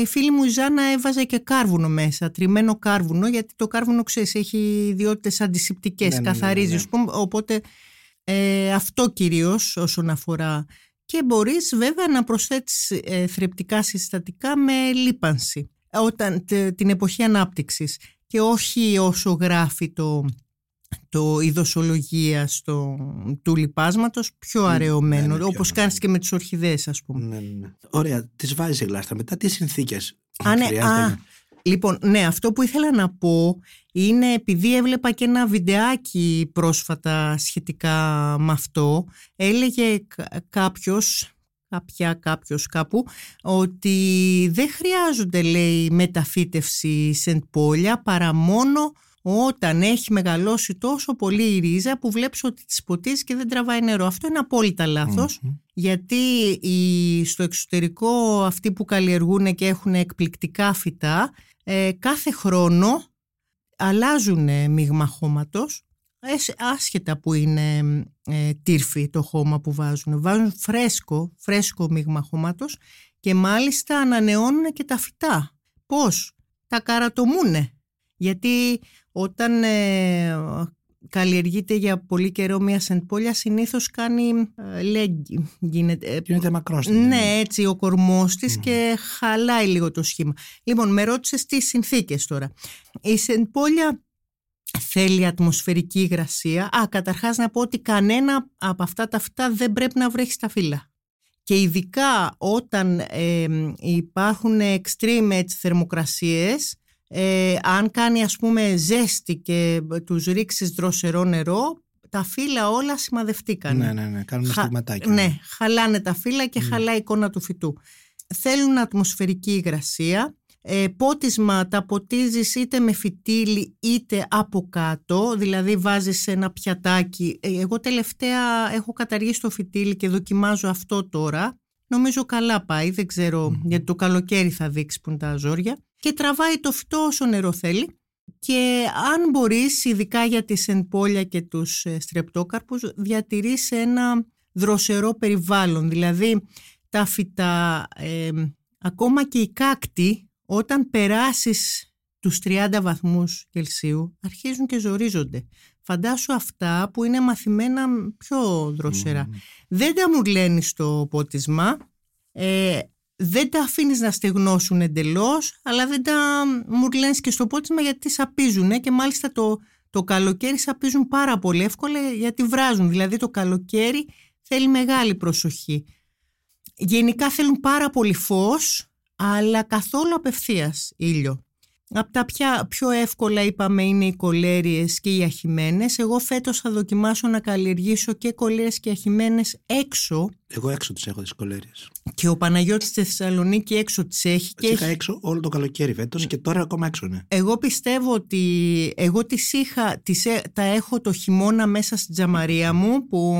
η φίλη μου η Ζάνα έβαζε και κάρβουνο μέσα τριμμένο κάρβουνο γιατί το κάρβουνο ξέρεις έχει ιδιότητες αντισηπτικές ναι, ναι, ναι καθαρίζεις ναι, πούμε, οπότε ε, αυτό κυρίως όσον αφορά. Και μπορείς βέβαια να προσθέτεις ε, θρεπτικά συστατικά με λίπανση όταν, την εποχή ανάπτυξης και όχι όσο γράφει το, το ειδοσολογία στο, του λιπάσματος πιο ναι, αραιωμένο, ναι, ναι, όπως κάνεις και με τις ορχιδέες ας πούμε. Ναι, ναι. Ωραία, τις βάζεις γλάστα. Μετά τι συνθήκες α, ναι, α, Λοιπόν, ναι, αυτό που ήθελα να πω είναι επειδή έβλεπα και ένα βιντεάκι πρόσφατα σχετικά με αυτό, έλεγε κάποιος, κάποια κάποιος κάπου ότι δεν χρειάζονται λέει μεταφύτευση σεντπόλια παρά μόνο όταν έχει μεγαλώσει τόσο πολύ η ρίζα που βλέπεις ότι τη ποτίζεις και δεν τραβάει νερό. Αυτό είναι απόλυτα γιατί στο εξωτερικό αυτοί που καλλιεργούν και έχουν εκπληκτικά φυτά ε, κάθε χρόνο αλλάζουν μείγμα χώματος άσχετα που είναι ε, τύρφη το χώμα που βάζουν. Βάζουν φρέσκο, φρέσκο μείγμα χώματος και μάλιστα ανανεώνουν και τα φυτά. Πώς; Τα καρατομούνε. Γιατί όταν ε, καλλιεργείται για πολύ καιρό μια σεντπόλια συνήθως κάνει ε, λέγγι. Γίνεται, ε, γίνεται μακρός. Ναι, έτσι ο κορμός της και χαλάει λίγο το σχήμα. Λοιπόν, με ρώτησες τι συνθήκες τώρα. Η σεντπόλια θέλει ατμοσφαιρική υγρασία. Α, καταρχάς να πω ότι κανένα από αυτά τα φυτά δεν πρέπει να βρέχει στα φύλλα. Και ειδικά όταν υπάρχουν extreme έτσι, θερμοκρασίες, ε, αν κάνει ας πούμε ζέστη και τους ρίξεις δροσερό νερό, τα φύλλα όλα σημαδευτήκαν. Ναι, ναι, ναι, κάνουν Χα... Ναι, χαλάνε τα φύλλα και mm. χαλάει η εικόνα του φυτού. Θέλουν ατμοσφαιρική υγρασία ε, πότισμα τα ποτίζεις είτε με φυτίλι είτε από κάτω, δηλαδή βάζεις ένα πιατάκι. Ε, εγώ τελευταία έχω καταργήσει το φυτίλι και δοκιμάζω αυτό τώρα. Νομίζω καλά πάει, δεν ξέρω γιατί το καλοκαίρι θα δείξει που είναι τα ζόρια. Και τραβάει το φυτό όσο νερό θέλει. Και αν μπορείς, ειδικά για τις ενπόλια και τους ε, στρεπτόκαρπους, διατηρείς ένα δροσερό περιβάλλον. Δηλαδή τα φυτά, ε, ακόμα και οι κάκτοι όταν περάσεις τους 30 βαθμούς Κελσίου αρχίζουν και ζορίζονται. Φαντάσου αυτά που είναι μαθημένα πιο δροσερά. Δεν τα μουρλαίνεις στο πότισμα, ε, δεν τα αφήνεις να στεγνώσουν εντελώς, αλλά δεν τα μουρλαίνεις και στο πότισμα γιατί σαπίζουν και μάλιστα το, το καλοκαίρι σαπίζουν πάρα πολύ εύκολα γιατί βράζουν. Δηλαδή το καλοκαίρι θέλει μεγάλη προσοχή. Γενικά θέλουν πάρα πολύ φως, αλλά καθόλου απευθείας ήλιο. Από τα πιο εύκολα είπαμε είναι οι κολέριες και οι αχημένες. Εγώ φέτος θα δοκιμάσω να καλλιεργήσω και κολέριες και αχημένες έξω. Εγώ έξω τις έχω τις κολέριες. Και ο Παναγιώτης στη Θεσσαλονίκη έξω τις έχει. Τις είχα έξω όλο το καλοκαίρι φέτος και τώρα ακόμα έξω είναι. Εγώ πιστεύω ότι εγώ τις είχα, τις, τα έχω το χειμώνα μέσα στην τζαμαρία μου που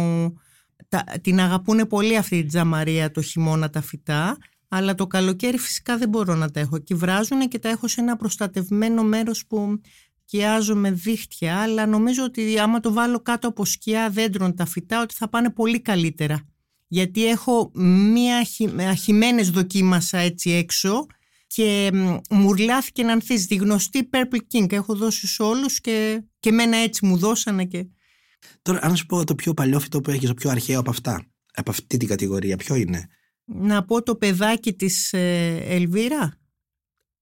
τα, την αγαπούν πολύ αυτή η τζαμαρία το χειμώνα τα φυτά αλλά το καλοκαίρι φυσικά δεν μπορώ να τα έχω. Και βράζουν και τα έχω σε ένα προστατευμένο μέρος που κοιάζω με δίχτυα, αλλά νομίζω ότι άμα το βάλω κάτω από σκιά δέντρων τα φυτά, ότι θα πάνε πολύ καλύτερα. Γιατί έχω μία αχημένες δοκίμασα έτσι έξω και μουρλάθηκε να ανθίσει τη γνωστή Purple King. Έχω δώσει σε όλους και, και μένα έτσι μου δώσανε και... Τώρα, αν σου πω το πιο παλιό φυτό που έχεις, το πιο αρχαίο από αυτά, από αυτή την κατηγορία, ποιο είναι; Να πω το παιδάκι της ε, Ελβίρα.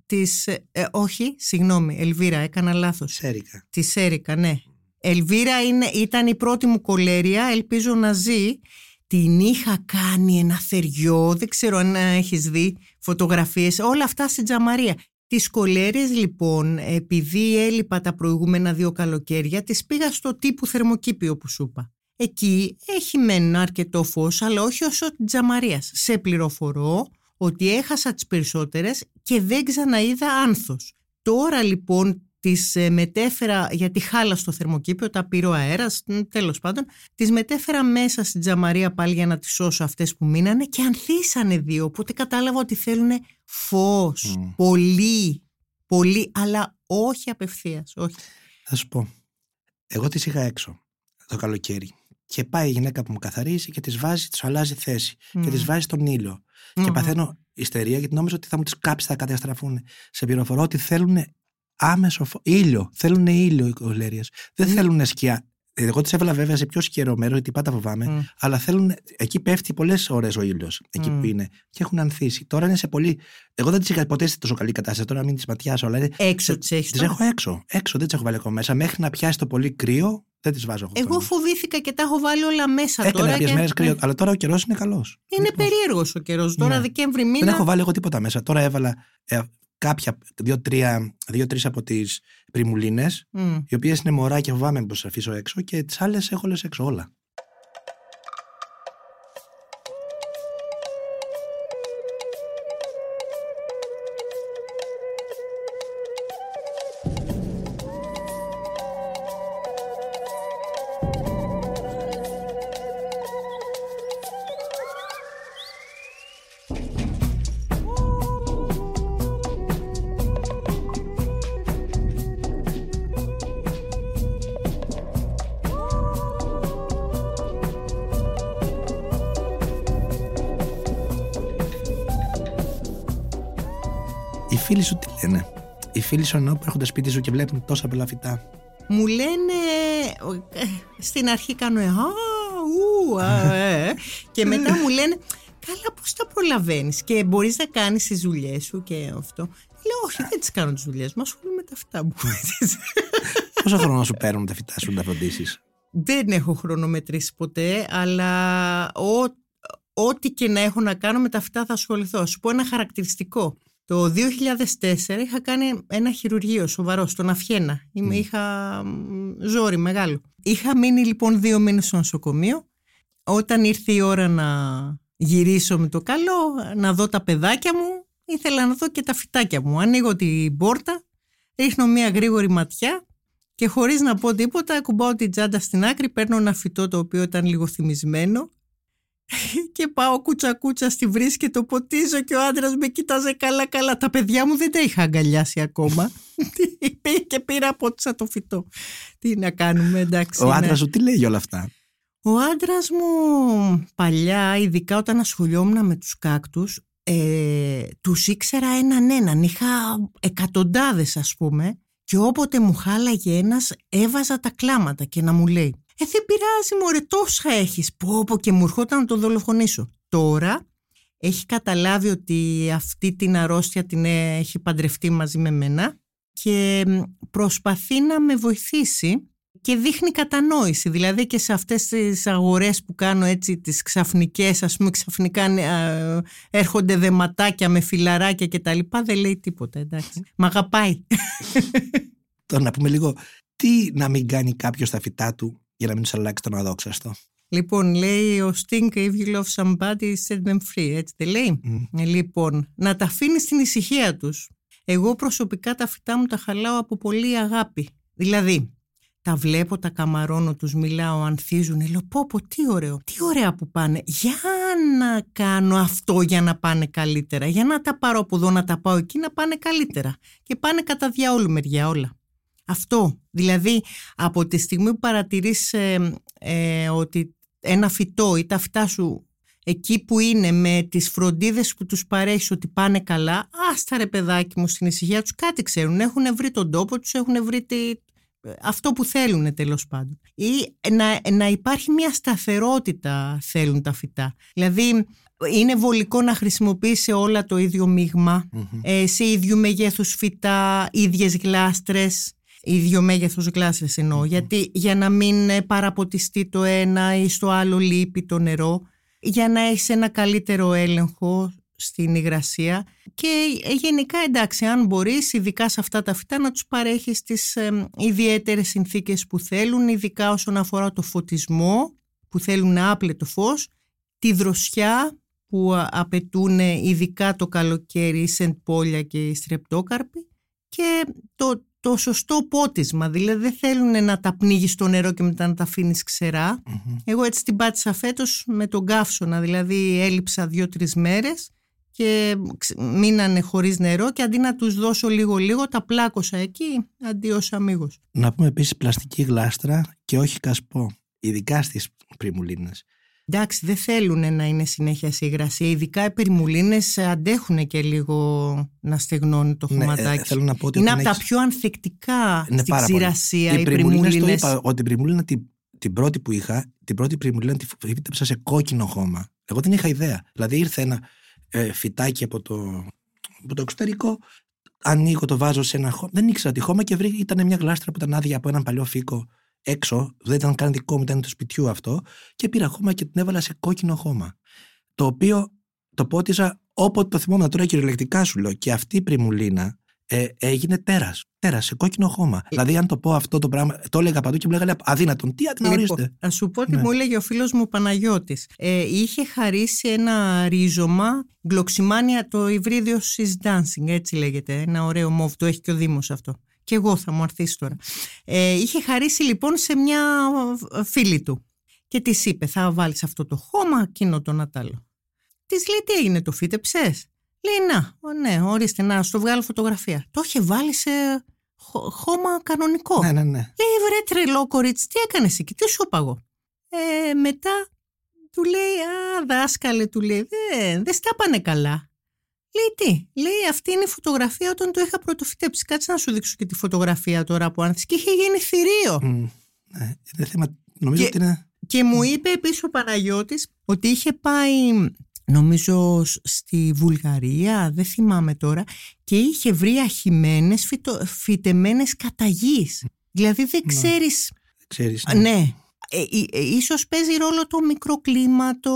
Της, ε, ε, όχι, συγγνώμη, Ελβίρα, έκανα λάθος. Σέρικα. Της Σέρικα, ναι. Ελβίρα είναι, ήταν η πρώτη μου κολέρια, ελπίζω να ζει. Την είχα κάνει ένα θεριό, δεν ξέρω αν έχεις δει φωτογραφίες, όλα αυτά στην Τζαμαρία. Τις κολέριες λοιπόν, επειδή έλειπα τα προηγούμενα δύο καλοκαίρια, τις πήγα στο τύπου θερμοκήπιο που σου είπα. Εκεί έχει μεν αρκετό φως, αλλά όχι όσο την Τζαμαρίας. Σε πληροφορώ ότι έχασα τις περισσότερες και δεν ξαναείδα άνθος. Τώρα λοιπόν τις ε, μετέφερα, γιατί χάλα στο θερμοκήπιο, τα πήρε ο αέρας, τέλος πάντων, τις μετέφερα μέσα στην Τζαμαρία πάλι για να τις σώσω αυτές που μείνανε και ανθίσανε δύο, οπότε κατάλαβα ότι θέλουν φως, πολύ, πολύ, αλλά όχι απευθείας, όχι. Θα σου πω, εγώ τις είχα έξω το καλοκαίρι και πάει η γυναίκα που μου καθαρίζει και τις βάζει, τις αλλάζει θέση και τις βάζει στον ήλιο και παθαίνω ιστερία γιατί νόμιζα ότι θα μου τις κάψει, θα καταστραφούν. Σε πληροφορώ ότι θέλουν άμεσο φω... ήλιο. Θέλουν ήλιο οι κολέριες. Δεν θέλουν σκιά. Εγώ τι έβαλα βέβαια σε πιο σκερό μέρο, γιατί πάντα φοβάμαι. Αλλά θέλουν. Εκεί πέφτει πολλές ώρες ο ήλιος, εκεί που είναι. Και έχουν ανθίσει. Τώρα είναι σε πολύ. Εγώ δεν τις είχα ποτέ σε τόσο καλή κατάσταση. Τώρα μην τις ματιάσω. Αλλά είναι... Έξω τις έχεις. Τις έχω έξω. Έξω δεν τις έχω βάλει ακόμα μέσα. Μέχρι να πιάσει το πολύ κρύο, δεν τις βάζω. Εγώ Εγώ φοβήθηκα και τα έχω βάλει όλα μέσα Έκανα τώρα. κάποιε και- μέρες κρύο. Αλλά τώρα ο καιρός είναι καλός. Είναι περίεργος ο καιρός. Τώρα Ναι. Δεκέμβρη μήνα. Δεν έχω βάλει εγώ τίποτα μέσα. Τώρα έβαλα ε, κάποια, δύο-τρία, δύο-τρει από τις πριμουλίνες, Μμ. οι οποίες είναι μωρά και φοβάμαι πω αφήσω έξω και τις άλλες έχω όλε έξω όλα. Φίλοι σου τι λένε; Οι φίλοι σου εννοώ που έρχονται σπίτι σου και βλέπουν τόσα πολλά φυτά. Μου λένε. ε, Στην αρχή κάνω. «Ε, Α, ου, α, ε», και μετά μου λένε. Καλά, πώς τα προλαβαίνεις και μπορείς να κάνεις τις δουλειές σου και αυτό. Λέω, Όχι, δεν τις κάνω τις δουλειές μου. Ασχολούμαι με τα αυτά μου. Πόσο χρόνο σου παίρνουν τα φυτά σου να τα φροντίσεις; δεν έχω χρονομετρήσει ποτέ, αλλά ό, ό,τι και να έχω να κάνω με τα αυτά θα ασχοληθώ. Σου πω ένα χαρακτηριστικό. Το 2004 είχα κάνει ένα χειρουργείο σοβαρό στον Αφιένα. Είμαι, Είχα μ, ζόρι μεγάλο. Είχα μείνει λοιπόν δύο μήνες στο νοσοκομείο. Όταν ήρθε η ώρα να γυρίσω με το καλό, να δω τα παιδάκια μου, ήθελα να δω και τα φυτάκια μου. Ανοίγω την πόρτα, ρίχνω μια γρήγορη ματιά και χωρίς να πω τίποτα, ακουμπάω την τσάντα στην άκρη, παίρνω ένα φυτό το οποίο ήταν λίγο θυμισμένο και πάω κούτσα κούτσα στη βρύση και το ποτίζω και ο άντρας με κοίταζε καλά καλά. Τα παιδιά μου δεν τα είχα αγκαλιάσει ακόμα και πήρα πότισα το φυτό. Τι να κάνουμε εντάξει. Ο είναι- άντρας σου τι λέει για όλα αυτά; ο άντρας μου παλιά, ειδικά όταν ασχολιόμουν με τους κάκτους, ε, τους ήξερα έναν έναν. Είχα εκατοντάδες ας πούμε και όποτε μου χάλαγε ένας έβαζα τα κλάματα και να μου λέει «Ε, δεν πειράζει μωρέ, τόσα έχεις». Πω, πω και μου ερχόταν να το δολοφονήσω. Τώρα έχει καταλάβει ότι αυτή την αρρώστια την έχει παντρευτεί μαζί με μένα και μ, προσπαθεί να με βοηθήσει και δείχνει κατανόηση. Δηλαδή και σε αυτές τις αγορές που κάνω έτσι τις ξαφνικές, ας πούμε ξαφνικά ε, έρχονται δεματάκια με φιλαράκια και τα λοιπά, δεν λέει τίποτα, εντάξει. Μ' αγαπάει. Τώρα να πούμε λίγο τι να μην κάνει κάποιος στα φυτά του; Για να μην τους αλλάξει τον αδόξαστο. Λοιπόν, λέει ο Stink, if you love somebody, set them free, έτσι δεν λέει. Ε, Λοιπόν, να τα αφήνεις στην ησυχία τους. Εγώ προσωπικά τα φυτά μου τα χαλάω από πολύ αγάπη. Δηλαδή, τα βλέπω, τα καμαρώνω, τους μιλάω, ανθίζουν, λέω πω πω τι ωραίο, τι ωραία που πάνε. Για να κάνω αυτό για να πάνε καλύτερα, για να τα πάρω από εδώ να τα πάω εκεί να πάνε καλύτερα. Και πάνε κατά διαόλου μεριά όλα. Αυτό, δηλαδή από τη στιγμή που παρατηρείς ε, ε, ότι ένα φυτό ή τα φυτά σου εκεί που είναι με τις φροντίδες που τους παρέχεις ότι πάνε καλά, άστα ρε παιδάκι μου στην ησυχία τους κάτι ξέρουν, έχουν βρει τον τόπο τους, έχουν βρει τη, αυτό που θέλουν τέλος πάντων. Ή να, να υπάρχει μια σταθερότητα θέλουν τα φυτά. Δηλαδή είναι βολικό να χρησιμοποιήσει όλα το ίδιο μείγμα, ε, σε ίδιου μεγέθους φυτά, ίδιες γλάστρες, ίδιο μέγεθος γλάστρες εννοώ, γιατί για να μην ε, παραποτιστεί το ένα ή στο άλλο λείπει το νερό, για να έχει ένα καλύτερο έλεγχο στην υγρασία και ε, γενικά εντάξει αν μπορείς ειδικά σε αυτά τα φυτά να τους παρέχεις τις ε, ιδιαίτερες συνθήκες που θέλουν ειδικά όσον αφορά το φωτισμό που θέλουν άπλετο φως, τη δροσιά που απαιτούν ειδικά το καλοκαίρι η σεντπόλια και οι στρεπτόκαρποι και το, το σωστό πότισμα, δηλαδή δεν θέλουν να τα πνίγεις στο νερό και μετά να τα αφήνεις Εγώ έτσι την πάτησα φέτος με τον καύσωνα, δηλαδή έλειψα δύο-τρεις μέρες και μείνανε χωρίς νερό και αντί να τους δώσω λίγο-λίγο τα πλάκωσα εκεί αντί ως αμίγος. Να πούμε επίσης πλαστική γλάστρα και όχι κασπό, ειδικά στις πριμουλίνες. Εντάξει, δεν θέλουν να είναι συνέχεια σε υγρασία. Ειδικά οι περιμουλίνες αντέχουν και λίγο να στεγνώνει το ναι, χωματάκι. Ε, θέλω να πω ότι είναι από τα πιο ανθεκτικά στην ξηρασία οι πριμουλίνες. Το είπα ότι η πριμουλίνα την, την πρώτη που είχα, την πρώτη πριμουλίνα τη φύτεψα σε κόκκινο χώμα. Εγώ δεν είχα ιδέα. Δηλαδή ήρθε ένα ε, φυτάκι από το, από το εξωτερικό, ανοίγω το βάζω σε ένα χώμα. Δεν ήξερα τι χώμα και βρήκα, ήταν μια γλάστρα που ήταν άδεια από έναν παλιό φύκο έξω, δεν ήταν καν δικό μου, ήταν του σπιτιού αυτό, και πήρα χώμα και την έβαλα σε κόκκινο χώμα. Το οποίο το πότιζα όποτε το θυμόμουν τώρα κυριολεκτικά σου λέω. Και αυτή η πριμουλίνα ε, έγινε τέρας. Τέρας, σε κόκκινο χώμα. Ε. Δηλαδή, αν το πω αυτό το πράγμα, το έλεγα παντού και μου λέγανε αδύνατον. Τι αδυνατον Λοιπόν, α σου πω τι ναι. μου έλεγε ο φίλος μου Παναγιώτης. Ε, είχε χαρίσει ένα ρίζωμα, γκλοξιμάνια το υβρίδιο Sis Dancing, έτσι λέγεται. Ένα ωραίο μόβ, το έχει και ο Δήμος αυτό και εγώ θα μου αρθείς τώρα. Ε, είχε χαρίσει λοιπόν σε μια φίλη του και της είπε θα βάλεις αυτό το χώμα, εκείνο το Νατάλο. Της λέει τι έγινε, το φύτεψες; Λέει να, ναι, ορίστε να, στο βγάλω φωτογραφία. Το είχε βάλει σε χώμα κανονικό. Ναι, ναι, ναι. Λέει βρε τρελό κορίτσι, τι έκανες εκεί, τι σου είπα εγώ. Ε, μετά του λέει, α δάσκαλε, του λέει, δεν, δεν στα πάνε καλά. Λέει τι, λέει αυτή είναι η φωτογραφία όταν το είχα πρωτοφυτέψει. Κάτσε να σου δείξω και τη φωτογραφία τώρα από άνθηση. Και είχε γίνει θηρίο. Mm, ναι, είναι θέμα, νομίζω ότι είναι... Και μου είπε επίσης ο Παναγιώτης ότι είχε πάει νομίζω στη Βουλγαρία, δεν θυμάμαι τώρα, και είχε βρει αχημένες φυτο, φυτεμένες κατά γης. Δηλαδή δεν ναι. ξέρεις... ξέρεις ναι. ναι. Ε, ε, ε, ίσως παίζει ρόλο το μικροκλίμα, το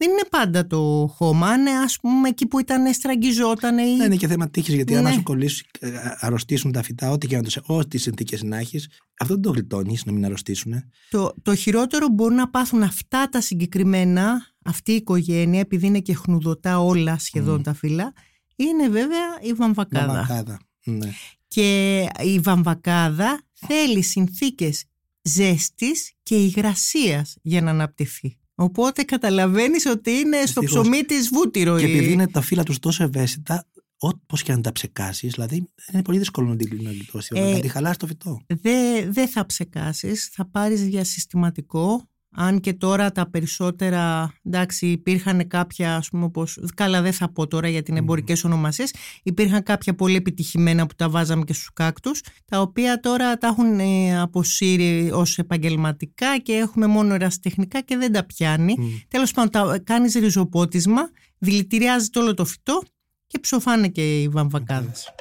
δεν είναι πάντα το χώμα. Είναι ας πούμε εκεί που ήταν στραγγιζόταν. Ή... Ναι, είναι και θέμα τύχης, γιατί ναι. αν σου κολλήσει, ε, αρρωστήσουν τα φυτά, ό,τι και να το σε, ό,τι συνθήκες να έχεις, αυτό δεν το γλιτώνεις να μην αρρωστήσουν. Το, το χειρότερο μπορούν να πάθουν αυτά τα συγκεκριμένα, αυτή η οικογένεια, επειδή είναι και χνουδωτά όλα σχεδόν τα φύλλα, είναι βέβαια η βαμβακάδα. Βαμβακάδα, ναι. Και η βαμβακάδα θέλει συνθήκες ζέστης και υγρασίας για να αναπτυχθεί. Οπότε καταλαβαίνεις ότι είναι στο ψωμί της βούτυρο. Και επειδή είναι τα φύλλα τους τόσο ευαίσθητα, Όπω και αν τα ψεκάσεις, δηλαδή είναι πολύ δύσκολο να την γλιτώσει. Ε, να τη χαλάσει το φυτό. Δεν δε θα ψεκάσεις, θα πάρεις για συστηματικό αν και τώρα τα περισσότερα, εντάξει, υπήρχαν κάποια, ας πούμε, όπως, καλά δεν θα πω τώρα για την εμπορικές ονομασίες, υπήρχαν κάποια πολύ επιτυχημένα που τα βάζαμε και στους κάκτους, τα οποία τώρα τα έχουν ε, αποσύρει ως επαγγελματικά και έχουμε μόνο ερασιτεχνικά και δεν τα πιάνει. Mm. Τέλος πάντων, τα, κάνεις ριζοπότισμα, δηλητηριάζεται όλο το φυτό και ψοφάνε και οι βαμβακάδες.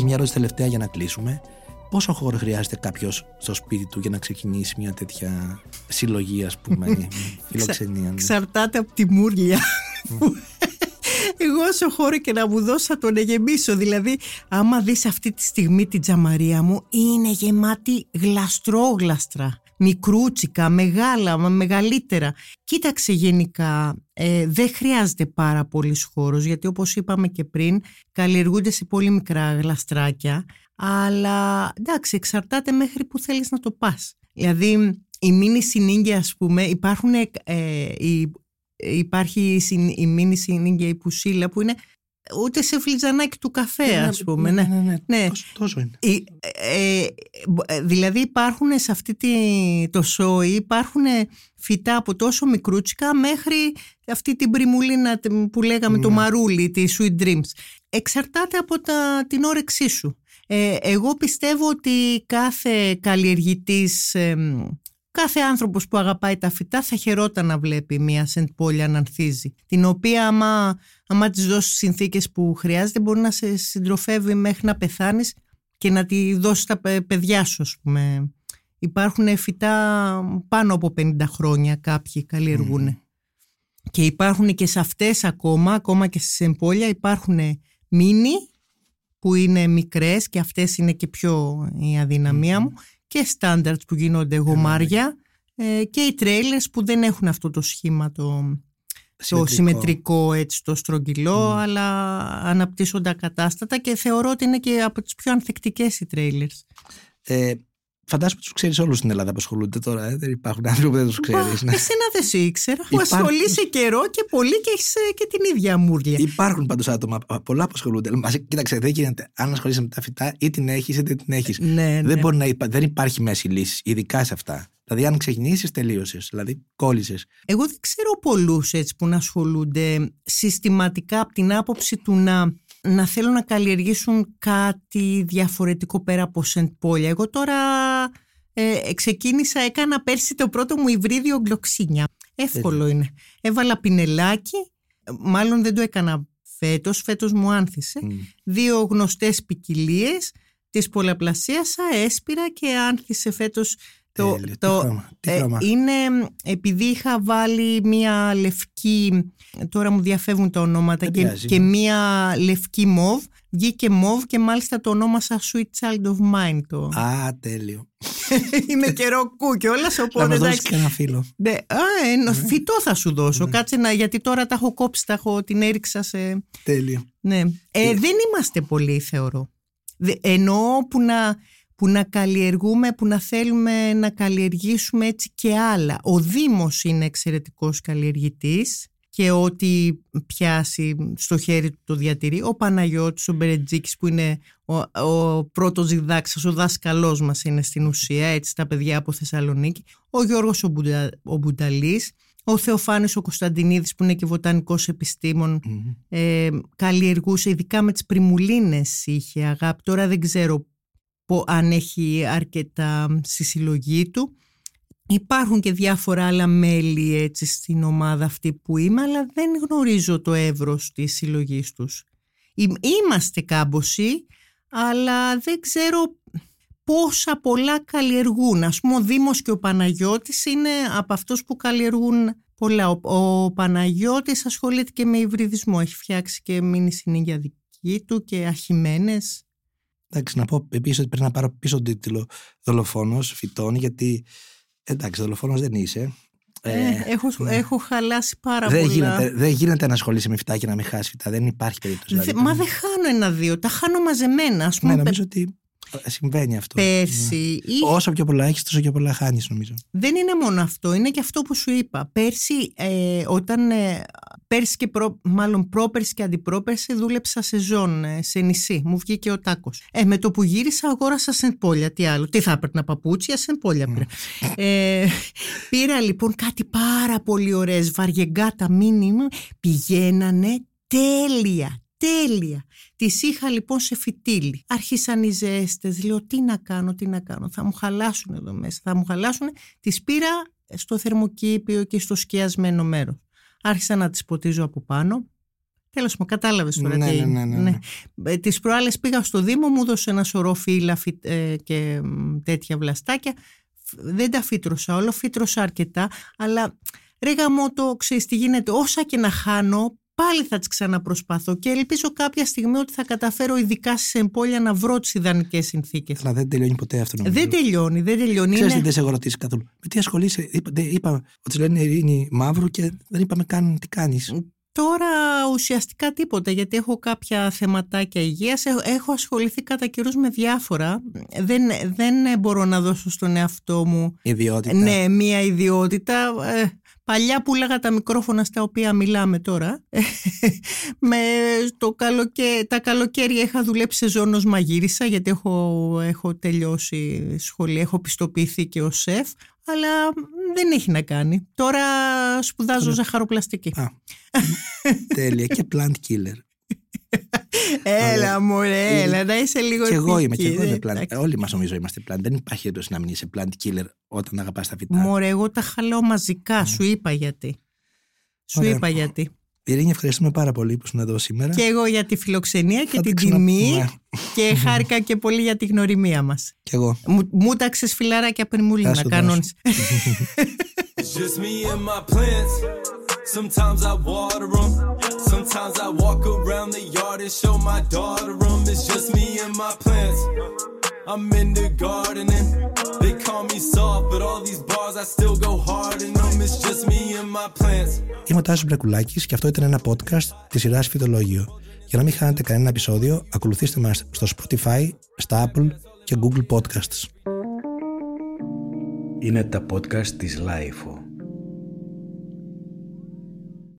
Μια ερώτηση τελευταία για να κλείσουμε. Πόσο χώρο χρειάζεται κάποιος στο σπίτι του για να ξεκινήσει μια τέτοια συλλογή, ας πούμε, φιλοξενία. Ναι. Ξαρτάται από τη μούρλια. Εγώ όσο χώρο και να μου δώσω θα τον εγεμίσω. Δηλαδή, άμα δεις αυτή τη στιγμή την τζαμαρία μου, είναι γεμάτη γλαστρόγλαστρα μικρούτσικα, μεγάλα, μεγαλύτερα. Κοίταξε γενικά, ε, δεν χρειάζεται πάρα πολύ χώρος γιατί όπως είπαμε και πριν καλλιεργούνται σε πολύ μικρά γλαστράκια αλλά εντάξει εξαρτάται μέχρι που θέλεις να το πας. Δηλαδή η μίνι συνήγγια ας πούμε υπάρχουν ε, η, υπάρχει η μίνι συνήγγια η πουσίλα που είναι ούτε σε φλιτζανάκι του καφέ, ναι, ας πούμε. Ναι, ναι, ναι. ναι. Τόσο, είναι. Ε, ε, δηλαδή υπάρχουν σε αυτή τη, το σόι, υπάρχουν φυτά από τόσο μικρούτσικα μέχρι αυτή την πριμουλίνα που λέγαμε το μαρούλι, τη Sweet Dreams. εξαρτάται από τα, την όρεξή σου. Ε, εγώ πιστεύω ότι κάθε καλλιεργητής, κάθε άνθρωπος που αγαπάει τα φυτά θα χαιρόταν να βλέπει μια σεντ πόλια να ανθίζει. Την οποία άμα, άμα της δώσεις συνθήκες που χρειάζεται μπορεί να σε συντροφεύει μέχρι να πεθάνεις και να τη δώσεις τα παιδιά σου ας πούμε. Υπάρχουν φυτά πάνω από 50 χρόνια κάποιοι καλλιεργούν. Και υπάρχουν και σε αυτές ακόμα, ακόμα και στις εμπόλια υπάρχουν μίνι που είναι μικρές και αυτές είναι και πιο η αδυναμία μου και standards που γίνονται γομάρια ε, και οι trailers που δεν έχουν αυτό το σχήμα το, το συμμετρικό. έτσι το στρογγυλό αλλά αναπτύσσονται ακατάστατα και θεωρώ ότι είναι και από τις πιο ανθεκτικές οι trailers. Ε, Φαντάζομαι ότι τους ξέρεις όλους στην Ελλάδα που ασχολούνται τώρα. Ε; Δεν υπάρχουν άνθρωποι που δεν τους ξέρεις. Ναι. Εσένα δεν σε ήξερα. Που ασχολείσαι καιρό και πολύ και έχεις ε, και την ίδια μούρλια. Υπάρχουν πάντως άτομα πολλά που ασχολούνται. Μα κοίταξε, δεν γίνεται. Αν ασχολείσαι με τα φυτά, ή την έχεις είτε την έχεις. Ναι, δεν, ναι. μπορεί να υπά... δεν υπάρχει μέση λύση, ειδικά σε αυτά. Δηλαδή, αν ξεκινήσεις, τελείωσες. Δηλαδή, κόλλησες. Εγώ δεν ξέρω πολλούς έτσι που να ασχολούνται συστηματικά από την άποψη του να να θέλουν να καλλιεργήσουν κάτι διαφορετικό πέρα από σεντ πόλια. Εγώ τώρα ε, ξεκίνησα, έκανα πέρσι το πρώτο μου υβρίδιο γκλοξίνια. Εύκολο είναι. Έβαλα πινελάκι, μάλλον δεν το έκανα φέτος, φέτος μου άνθησε. Δύο γνωστές ποικιλίες, τις πολλαπλασίασα, έσπηρα και άνθησε φέτος το, το, ε, είναι επειδή είχα βάλει μία λευκή, τώρα μου διαφεύγουν τα ονόματα και, και μία λευκή μοβ, βγήκε μοβ και μάλιστα το ονόμασα Sweet Child of Mine το. Α, τέλειο. είναι καιρό κου και όλα οπότε. Θα μου δώσει και ένα φίλο. Ναι, α, ένα ναι. φυτό θα σου δώσω. Ναι. Κάτσε να, γιατί τώρα τα έχω κόψει, τα έχω, την έριξα σε. Τέλειο. Ναι. Ε, δεν είμαστε πολλοί, θεωρώ. Εννοώ που να που να καλλιεργούμε, που να θέλουμε να καλλιεργήσουμε έτσι και άλλα. Ο Δήμος είναι εξαιρετικός καλλιεργητής και ό,τι πιάσει στο χέρι του το διατηρεί. Ο Παναγιώτης, ο Μπερετζίκης που είναι ο, ο πρώτος διδάξας, ο δάσκαλός μας είναι στην ουσία, έτσι τα παιδιά από Θεσσαλονίκη. Ο Γιώργος ο, Μπουτα, ο Μπουταλής, ο Θεοφάνης ο Κωνσταντινίδης που είναι και βοτανικός ε, καλλιεργούσε ειδικά με τις πριμουλίνες είχε αγάπη. Τώρα δεν ξέρω αν έχει αρκετά στη συλλογή του. Υπάρχουν και διάφορα άλλα μέλη έτσι στην ομάδα αυτή που είμαι, αλλά δεν γνωρίζω το εύρος της συλλογής τους. Είμαστε κάμποσοι, αλλά δεν ξέρω πόσα πολλά καλλιεργούν. Ας πούμε ο Δήμος και ο Παναγιώτης είναι από αυτούς που καλλιεργούν πολλά. Ο, ο Παναγιώτης ασχολείται και με υβριδισμό. Έχει φτιάξει και μείνει στην δική του και αχημένες. Εντάξει, να πω επίσης ότι πρέπει να πάρω πίσω τον τίτλο Δολοφόνος φυτών, γιατί εντάξει, δολοφόνος δεν είσαι. Ε, ε, έχω, ναι. έχω χαλάσει πάρα δεν πολλά. Γίνεται, δεν γίνεται να ασχολείσαι με φυτά και να μην χάσει φυτά. Δεν υπάρχει περίπτωση. Δηλαδή, μα δεν χάνω ένα-δύο. Τα χάνω μαζεμένα. Ας πούμε, ναι, νομίζω ότι Συμβαίνει αυτό. Πέρσι. Ναι. Ή... Όσο πιο πολλά έχεις, τόσο πιο πολλά χάνεις, νομίζω. Δεν είναι μόνο αυτό. Είναι και αυτό που σου είπα. Πέρσι, ε, όταν. Ε, πέρσι και προ, μάλλον πρόπερσι και αντιπρόπερσι δούλεψα σε ζών, ε, σε νησί. Μου βγήκε ο τάκος. Ε, με το που γύρισα, αγόρασα σε πόλια. Τι άλλο. Τι θα έπαιρνα παπούτσια, σε πόλια πήρα. ε, πήρα λοιπόν κάτι πάρα πολύ ωραίες βαριεγκάτα μήνυμα. Πηγαίνανε τέλεια, τέλεια. Τη είχα λοιπόν σε φυτίλι. Άρχισαν οι ζέστες. Λέω τι να κάνω, τι να κάνω. Θα μου χαλάσουν εδώ μέσα. Θα μου χαλάσουν. Τη πήρα στο θερμοκήπιο και στο σκιασμένο μέρος. Άρχισα να τις ποτίζω από πάνω. Τέλος μου, κατάλαβες τώρα ναι, τι. Ναι, ναι, ναι, ναι. ναι. Τις προάλλες πήγα στο Δήμο, μου έδωσε ένα σωρό φύλλα ε, και τέτοια βλαστάκια. Δεν τα φύτρωσα όλο, φύτρωσα αρκετά, αλλά ρε γαμό το ξέρεις τι γίνεται. Όσα και να χάνω, πάλι θα τις ξαναπροσπαθώ και ελπίζω κάποια στιγμή ότι θα καταφέρω ειδικά σε εμπόλια να βρω τις ιδανικές συνθήκες. Αλλά δεν τελειώνει ποτέ αυτό νομίζω. Δεν τελειώνει, δεν τελειώνει. Ξέρεις είναι... δεν σε έχω ρωτήσει καθόλου. Με τι ασχολείσαι, είπα, είπα ότι λένε Ειρήνη Μαύρου και δεν είπαμε καν τι κάνεις. Τώρα ουσιαστικά τίποτα γιατί έχω κάποια θεματάκια υγείας, έχω ασχοληθεί κατά καιρούς με διάφορα. Δεν, δεν μπορώ να δώσω στον εαυτό μου ιδιότητα. Ναι, μία ιδιότητα. Ε, Παλιά πουλάγα τα μικρόφωνα στα οποία μιλάμε τώρα. με το καλοκαίρι, τα καλοκαίρια είχα δουλέψει σε ζώνος μαγείρισα γιατί έχω, έχω τελειώσει σχολή, έχω πιστοποιηθεί και ο σεφ αλλά δεν έχει να κάνει. Τώρα σπουδάζω ζαχαροπλαστική. Α, τέλεια και plant killer. Έλα, μωρέ, έλα, να είσαι λίγο Και εγώ είμαι, επίκη, και εγώ είμαι ε, plant. εντάξει. Όλοι μας νομίζω είμαστε plant. Δεν υπάρχει περίπτωση να μην είσαι plant killer όταν αγαπάς τα φυτά. Μωρέ, εγώ τα χαλάω μαζικά, σου είπα γιατί. Σου Ωραία. είπα γιατί. Ειρήνη, ευχαριστούμε πάρα πολύ που ήσουν εδώ σήμερα. Και εγώ για τη φιλοξενία και Θα την τα ξαναπούμε. τιμή και χάρηκα και πολύ για τη γνωριμία μας. Και εγώ. Μου, μου τάξες φιλαράκια πριν μου Θα να σου κάνω. δώσω. It's just me and my plants. Sometimes I water them. Sometimes I walk around the yard and show my daughter them. It's just me and my plants. I'm into gardening. They call me soft, but all these bars I still go hard in them. It's just me and my plants. Είμαι ο Τάσος Μπρακουλάκης και αυτό ήταν ένα podcast της σειράς Φυτολόγιο. Για να μην χάνετε κανένα επεισόδιο, ακολουθήστε μας στο Spotify, στα Apple και Google Podcasts. Είναι τα podcast της Lifeo.